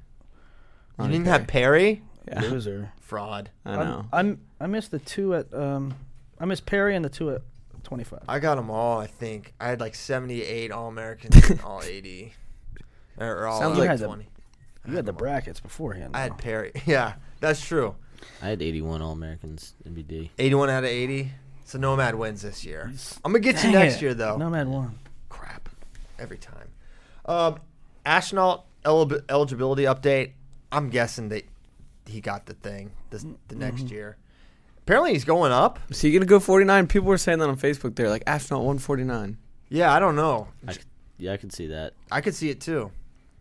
You didn't have Perry?
Yeah,
Loser.
Fraud.
I know.
I'm, I missed the two at um, I missed Perry and the two at 25.
I got them all, I think. I had like 78 All Americans and all 80. Or all
Sounds
like-
20.
You had the brackets beforehand.
I had. Perry. Yeah, that's true.
I had 81 All Americans NBD.
81 out of 80. So Nomad wins this year. I'm going to get you next
it.
year, though.
Nomad won.
Crap. Every time. Um, astronaut elib- eligibility update. I'm guessing that he got the thing this, the next
Mm-hmm.
year. Apparently, he's going up.
Is he gonna go 49? People were saying that on Facebook. They're like, astronaut 149.
Yeah, I don't know.
I- Yeah, I can see that.
I could see it too.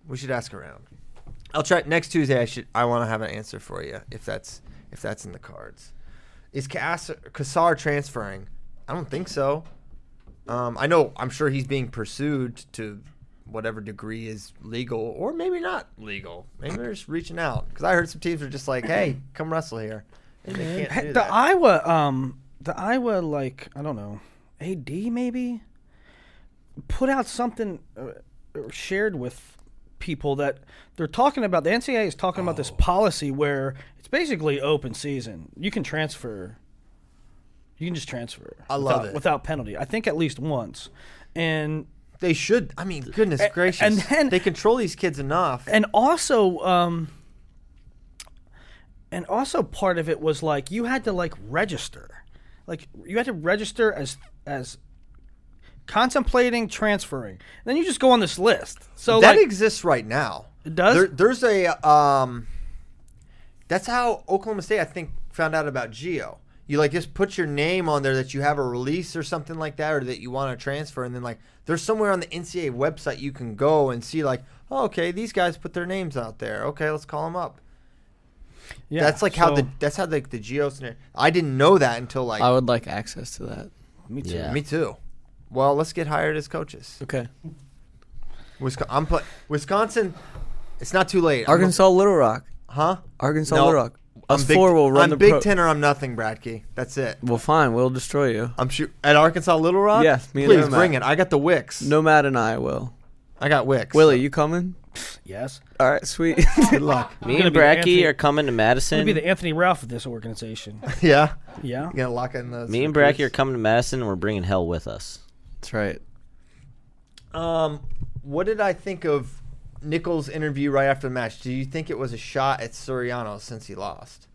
We should ask around. I'll try next Tuesday. I should. I want to have an answer for you if that's if that's in the cards. Is Kassar, Kassar transferring? I don't think so. Um, I know. I'm sure he's being pursued to whatever degree is legal, or maybe not legal. Maybe they're just reaching out because I heard some teams are just like, "Hey, come wrestle here." And they can't do
the
that.
Iowa, um, the Iowa, like I don't know, AD maybe put out something uh, or shared with people that they're talking about. The NCAA is talking about
Oh.
this policy where it's basically open season. You can transfer. You can just transfer.
I love
without,
it.
without penalty. I think at least once, and
They should. I mean, goodness gracious.
and then-
they control these kids enough.
and also um and also part of it was like you had to like register like you had to register as as contemplating transferring and then you just go on this list so
that
like
exists right now.
It does?
There, there's a um. That's how Oklahoma State, I think, found out about Geo. You like just put your name on there that you have a release or something like that, or that you want to transfer, and then like there's somewhere on the NCAA website you can go and see like, oh, okay, these guys put their names out there. Okay, let's call them up.
yeah,
that's like how the that's how like the Geo scenario. I didn't know that until like
I would like access to that.
me too
Yeah.
me too. Well, let's get hired as coaches.
Okay.
Wisconsin, I'm put, Wisconsin. It's not too late. I'm a-
Arkansas Little Rock.
huh?
Arkansas
No,
Little Rock. Us
I'm Big,
four will run
I'm
the
Big
pro-
Ten or I'm nothing, Bracky. That's it.
Well, fine. We'll destroy you.
I'm shoot at Arkansas Little Rock.
Yes, me and
please
Nomad.
bring it. I got the wicks.
Nomad and I will.
I got wicks.
Willie, you coming?
yes
All right, sweet.
good luck.
Me
gonna
and
be
Bracky are coming to
I'm
Madison.
gonna be the Anthony Ralph of this organization.
yeah,
Yeah,
you gonna lock in those.
Me and
recruits?
Bracky are coming to Madison, and we're bringing hell with us.
That's right.
Um, what did I think of Nickal's interview right after the match? Do you think it was a shot at Suriano since he lost?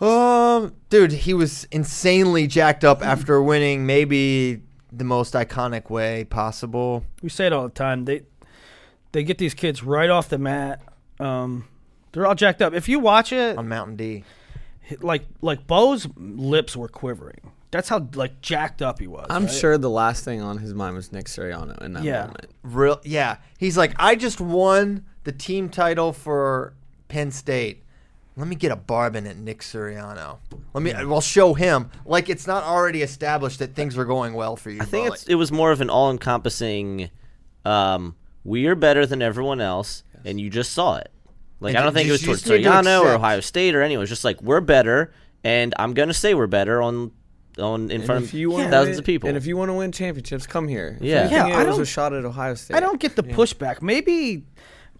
Um, dude, he was insanely jacked up after winning maybe the most iconic way possible.
we say it all the time. They they get these kids right off the mat. Um, they're all jacked up. If you watch it,
on Mountain D.
like like Bo's lips were quivering. That's how like jacked up he was.
I'm
right?
sure the last thing on his mind was Nick Suriano in that
Yeah.
moment.
Real, yeah. He's like, I just won the team title for Penn State. Let me get a barbin at Nick Suriano. Let me. We'll show him. Like it's not already established that things are going well for you.
I think
bro.
it's, it was more of an all-encompassing. Um, we are better than everyone else, and you just saw it. Like
And
I don't
you
think it was
just-
towards
just need to
Suriano or
accept.
Ohio State or anyone. It was just like we're better, and I'm gonna say we're better on on in
And
front of
you
thousands of people.
And if you want to win championships, come here. If
Yeah.
anything,
Yeah, I
was
don't-
a shot at Ohio State.
I don't get the pushback. Maybe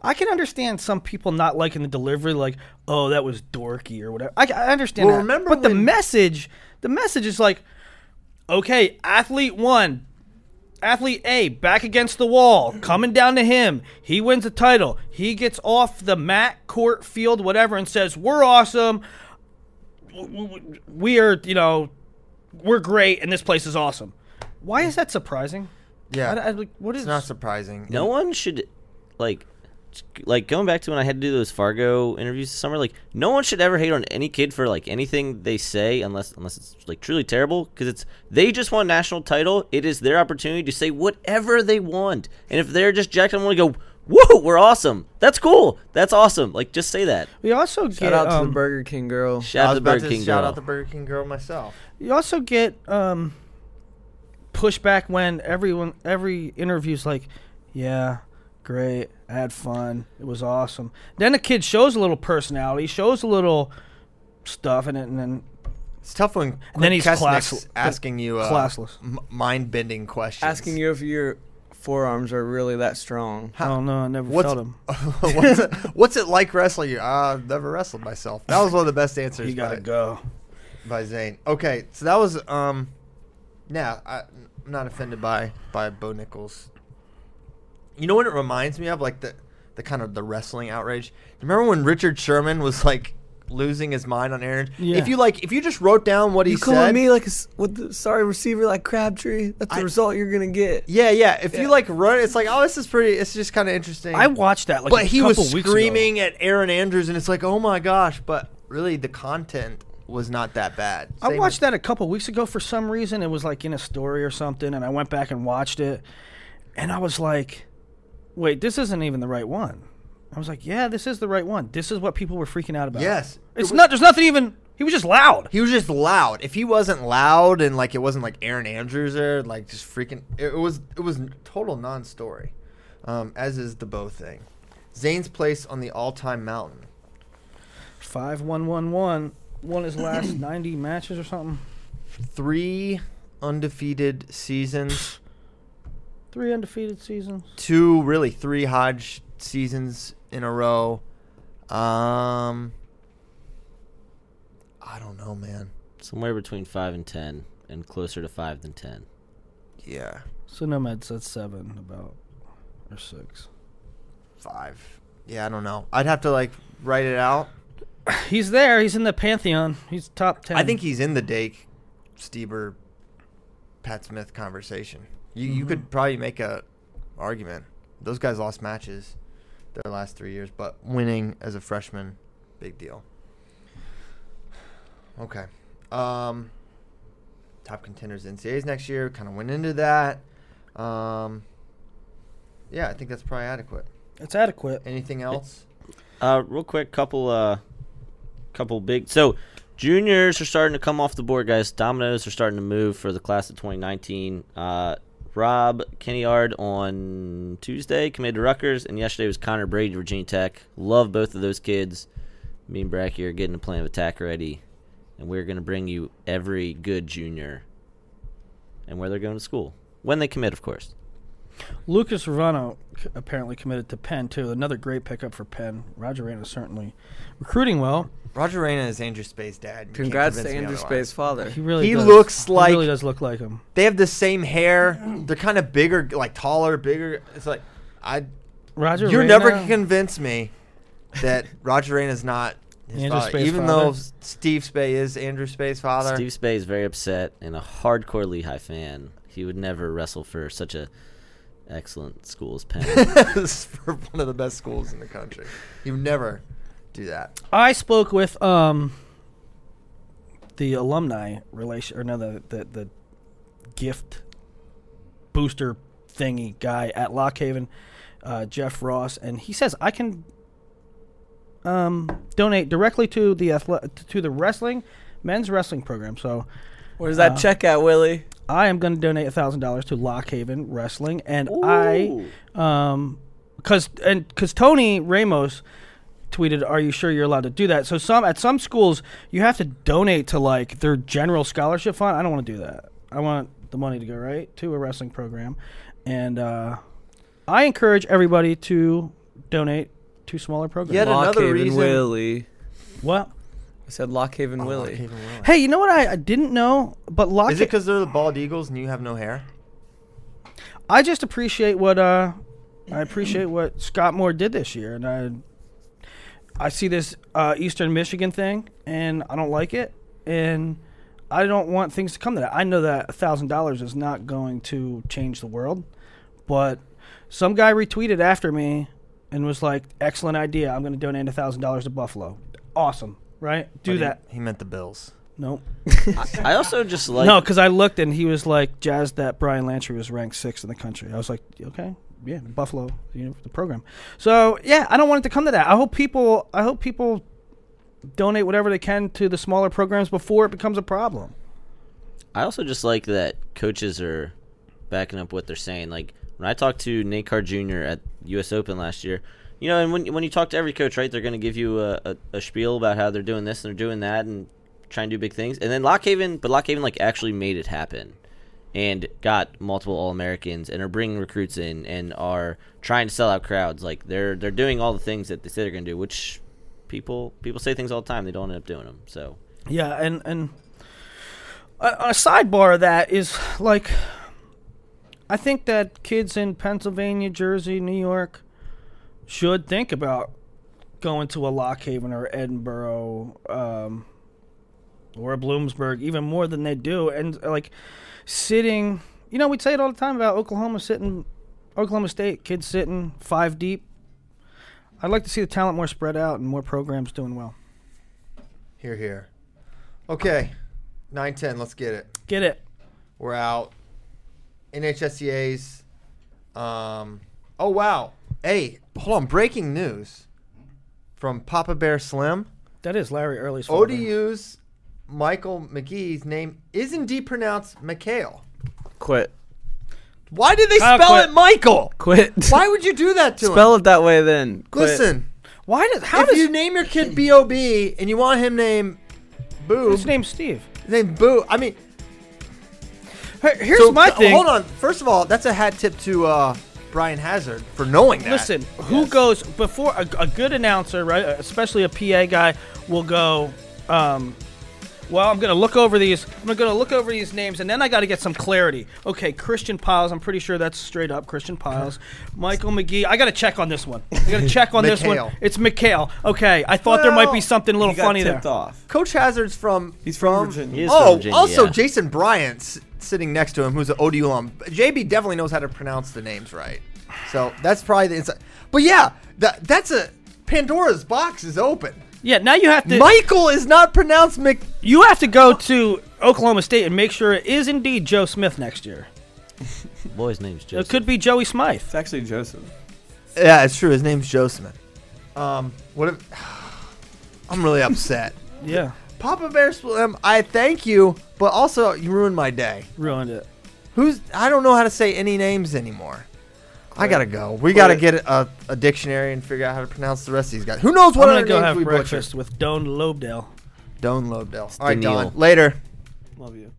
I can understand some people not liking the delivery, like, "Oh, that was dorky" or whatever. I, I understand
Well,
that.
remember
but the message, the message is like, "Okay, athlete one, athlete A back against the wall, coming down to him. He wins the title. He gets off the mat, court, field, whatever, and says, "We're awesome. W- w- We are, you know, we're great, and this place is awesome." Why is that surprising?
yeah.
I, I, like, what is
it's not surprising.
no one should like like going back to when I had to do those Fargo interviews this summer. Like no one should ever hate on any kid for like anything they say unless unless it's like truly terrible because it's they just won national title. It is their opportunity to say whatever they want, and if they're just jacked, I'm gonna go. Whoa, we're awesome. That's cool. That's awesome. Like, just say that.
We also
Shout
get
out to
um,
the Burger King girl.
Shout
I
out
was
to
about
Burger
to
King
shout
girl.
out the Burger King girl myself.
you also get um, pushback when everyone every interview's like, yeah, great, I had fun, it was awesome. Then the kid shows a little personality, shows a little stuff in it, and then
It's tough when
And then he's
Kesnick's
class-
asking you uh,
classless.
m- mind-bending questions.
Asking you if your forearms are really that strong.
I don't know, I never
What's,
felt them.
what's, it, what's it like wrestling you? Uh, I've never wrestled myself. That was one of the best answers.
You gotta
by-
go.
by Zain. Okay, so that was um, yeah, I, I'm not offended by by Bo Nickal. You know what it reminds me of, like the the kind of the wrestling outrage. Remember when Richard Sherman was like losing his mind on Erin?
Yeah.
If you like, if you just wrote down what he
You calling
said,
me like a s- with the sorry receiver like Crabtree? That's the
I-
result you're gonna get.
yeah, yeah. If
Yeah.
you like run, it's like, oh, this is pretty. It's just kind of interesting.
I watched that like
but
a
he
couple
was
weeks
screaming at Erin Andrews, and it's like, oh my gosh! But really, the content was not that bad.
I
Same
watched
with-
that a couple weeks ago for some reason. It was like in a story or something, and I went back and watched it. and I was like, "Wait, this isn't even the right one." I was like, "Yeah, this is the right one. This is what people were freaking out about."
Yes.
it's not. There's nothing even. He was just loud.
He was just loud. If he wasn't loud and like it wasn't like Erin Andrews there, like just freaking, it, was it was total non-story. Um, as is the bow thing. Zain's place on the all-time mountain.
Five one one one. Won his last ninety matches or something.
Three undefeated seasons.
Three undefeated seasons.
Two really three Hodge seasons in a row. Um, I don't know, man.
Somewhere between five and ten, and closer to five than ten.
Yeah,
So Nomad said seven about or six.
five. Yeah, I don't know. I'd have to like write it out.
He's there. He's in the pantheon. He's top ten.
I think he's in the Dake, Stieber, Pat Smith conversation. You you could probably make a argument. Those guys lost matches their last three years, but winning as a freshman, big deal. Okay. Um, top contenders NCAAs next year. Kind of went into that. Um, yeah, I think that's probably adequate.
it's adequate.
Anything else?
Uh, real quick, couple uh, couple big. So, juniors are starting to come off the board, guys. Dominoes are starting to move for the class of 2019. Uh, Rob Kennyard on Tuesday committed to Rutgers, and yesterday was Connor Brady, Virginia Tech. Love both of those kids. Me and Bracky are getting a plan of attack ready, and we're going to bring you every good junior and where they're going to school when they commit, of course.
Lucas Revano apparently committed to Penn too. Another great pickup for Penn. Roger Reyna certainly recruiting well.
Roger Reyna is Andrew Spade's dad. You can't
Congrats to
convince me
Andrew
otherwise.
Spade's father.
He really
He
does.
looks
He really does look like him.
They have the same hair. They're kind of bigger, like taller, bigger. It's like I.
Roger
You're
Reyna,
never gonna convince me that Roger Reyna is not his
Andrew
father,
Spade's
even
father?
though S- Steve Spade is Andrew Spade's father.
Steve Spade is very upset and a hardcore Lehigh fan. He would never wrestle for such a excellent school as Penn.
For one of the best schools in the country. You would never do that.
I spoke with um the alumni relation or no the the, the gift booster thingy guy at Lock Haven, uh, Jeff Ross, and he says I can um donate directly to the athle- to the wrestling men's wrestling program. So
Where's that
Uh,
check at, Willie?
I am going to donate thousand dollars to Lock Haven Wrestling, and I um because and because Tony Ramos tweeted, "Are you sure you're allowed to do that?" So some at some schools you have to donate to like their general scholarship fund. I don't want to do that. I want the money to go right to a wrestling program, and uh, I encourage everybody to donate to smaller programs.
Yet another
Lock Haven
reason-
Willie.
What?
I said Lock Haven
Oh,
Willie.
Lock Haven Willie.
Hey, you know what I, I didn't know, but Lock Haven.
Is it because they're the bald eagles and you have no hair?
I just appreciate what uh, I appreciate what Scott Moore did this year, and I I see this uh, Eastern Michigan thing, and I don't like it, and I don't want things to come to that. I know that thousand dollars is not going to change the world, but some guy retweeted after me and was like, "Excellent idea! I'm going to donate thousand dollars to Buffalo. Awesome, right? Do
But he-
that."
He, meant the Bills.
Nope.
I also just like
no, because I looked and he was like jazzed that Brian Lantry was ranked sixth in the country. I was like, okay, yeah, Buffalo, you know, the program. So yeah, I don't want it to come to that. I hope people, I hope people donate whatever they can to the smaller programs before it becomes a problem.
I also just like that coaches are backing up what they're saying. Like when I talked to Nate Carr Jr. at U.S. Open last year, you know, and when when you talk to every coach, right, they're going to give you a, a, a spiel about how they're doing this and they're doing that and trying to do big things. And then Lock Haven, but Lock Haven like actually made it happen and got multiple All Americans and are bringing recruits in and are trying to sell out crowds. Like they're they're doing all the things that they say they're going to do, which people people say things all the time, they don't end up doing them. So
Yeah, and and a, a sidebar of that is like, I think that kids in Pennsylvania, Jersey, New York should think about going to a Lock Haven or Edinboro um, or a Bloomsburg even more than they do, and like sitting. You know, we'd say it all the time about Oklahoma sitting, Oklahoma State kids sitting five deep. I'd like to see the talent more spread out and more programs doing well.
Here, here. Okay, nine ten. Let's get it.
Get it?
We're out. NHSCA's Um. Oh wow. Hey, hold on. Breaking news from Papa Bear Slim.
That is Larry Early's father.
ODU's Michael McGee's name is indeed pronounced Mikhail.
Quit.
Why did they
Kyle,
spell
quit.
it Michael?
Quit.
Why would you do that to him?
Spell it that way then. Quit.
Listen,
Why does how
if
does
you name your kid B O B and you want him named Boo?
his name's Steve?
His name Boo. I mean,
Here's
so,
my
uh,
thing.
Hold on. First of all, that's a hat tip to uh, Brian Hazard for knowing that.
Listen, who goes before a, a good announcer, right? Especially a PA guy, will go. Um, well, I'm gonna look over these. I'm gonna look over these names, and then I got to get some clarity. Okay, Christian Pyles. I'm pretty sure that's straight up Christian Pyles. Michael McGee. I got to check on this one. I got to check on this one. It's Mikhail. Okay, I thought there might be something a little
He got
funny there.
off.
Coach Hazard's from.
He's from Virginia.
He is
oh,
from Virginia,
also
yeah.
Jason Bryant's sitting next to him, who's an ODU alum. JB definitely knows how to pronounce the names right. So that's probably the inside. But yeah, that that's a Pandora's box is open.
Yeah, now you have to.
Michael is not pronounced Mc.
you have to go to Oklahoma State and make sure it is indeed Joe Smith next year.
Boy's name's
Joe
It
could be Joey Smythe.
It's actually Joseph.
Yeah, it's true. His name's Joe Smith. Um, what if? I'm really upset.
Yeah,
Papa Bear Slim, I thank you, but also you ruined my day.
ruined it.
Who's? I don't know how to say any names anymore. I gotta go. We oh, gotta get a, a dictionary and figure out how to pronounce the rest of these guys. Who knows what
I'm
other
gonna go
names
have
we
breakfast with Doan Lobedale.
butchered? Don Lobedale. All right,
Daniil.
Don. Later.
Love you.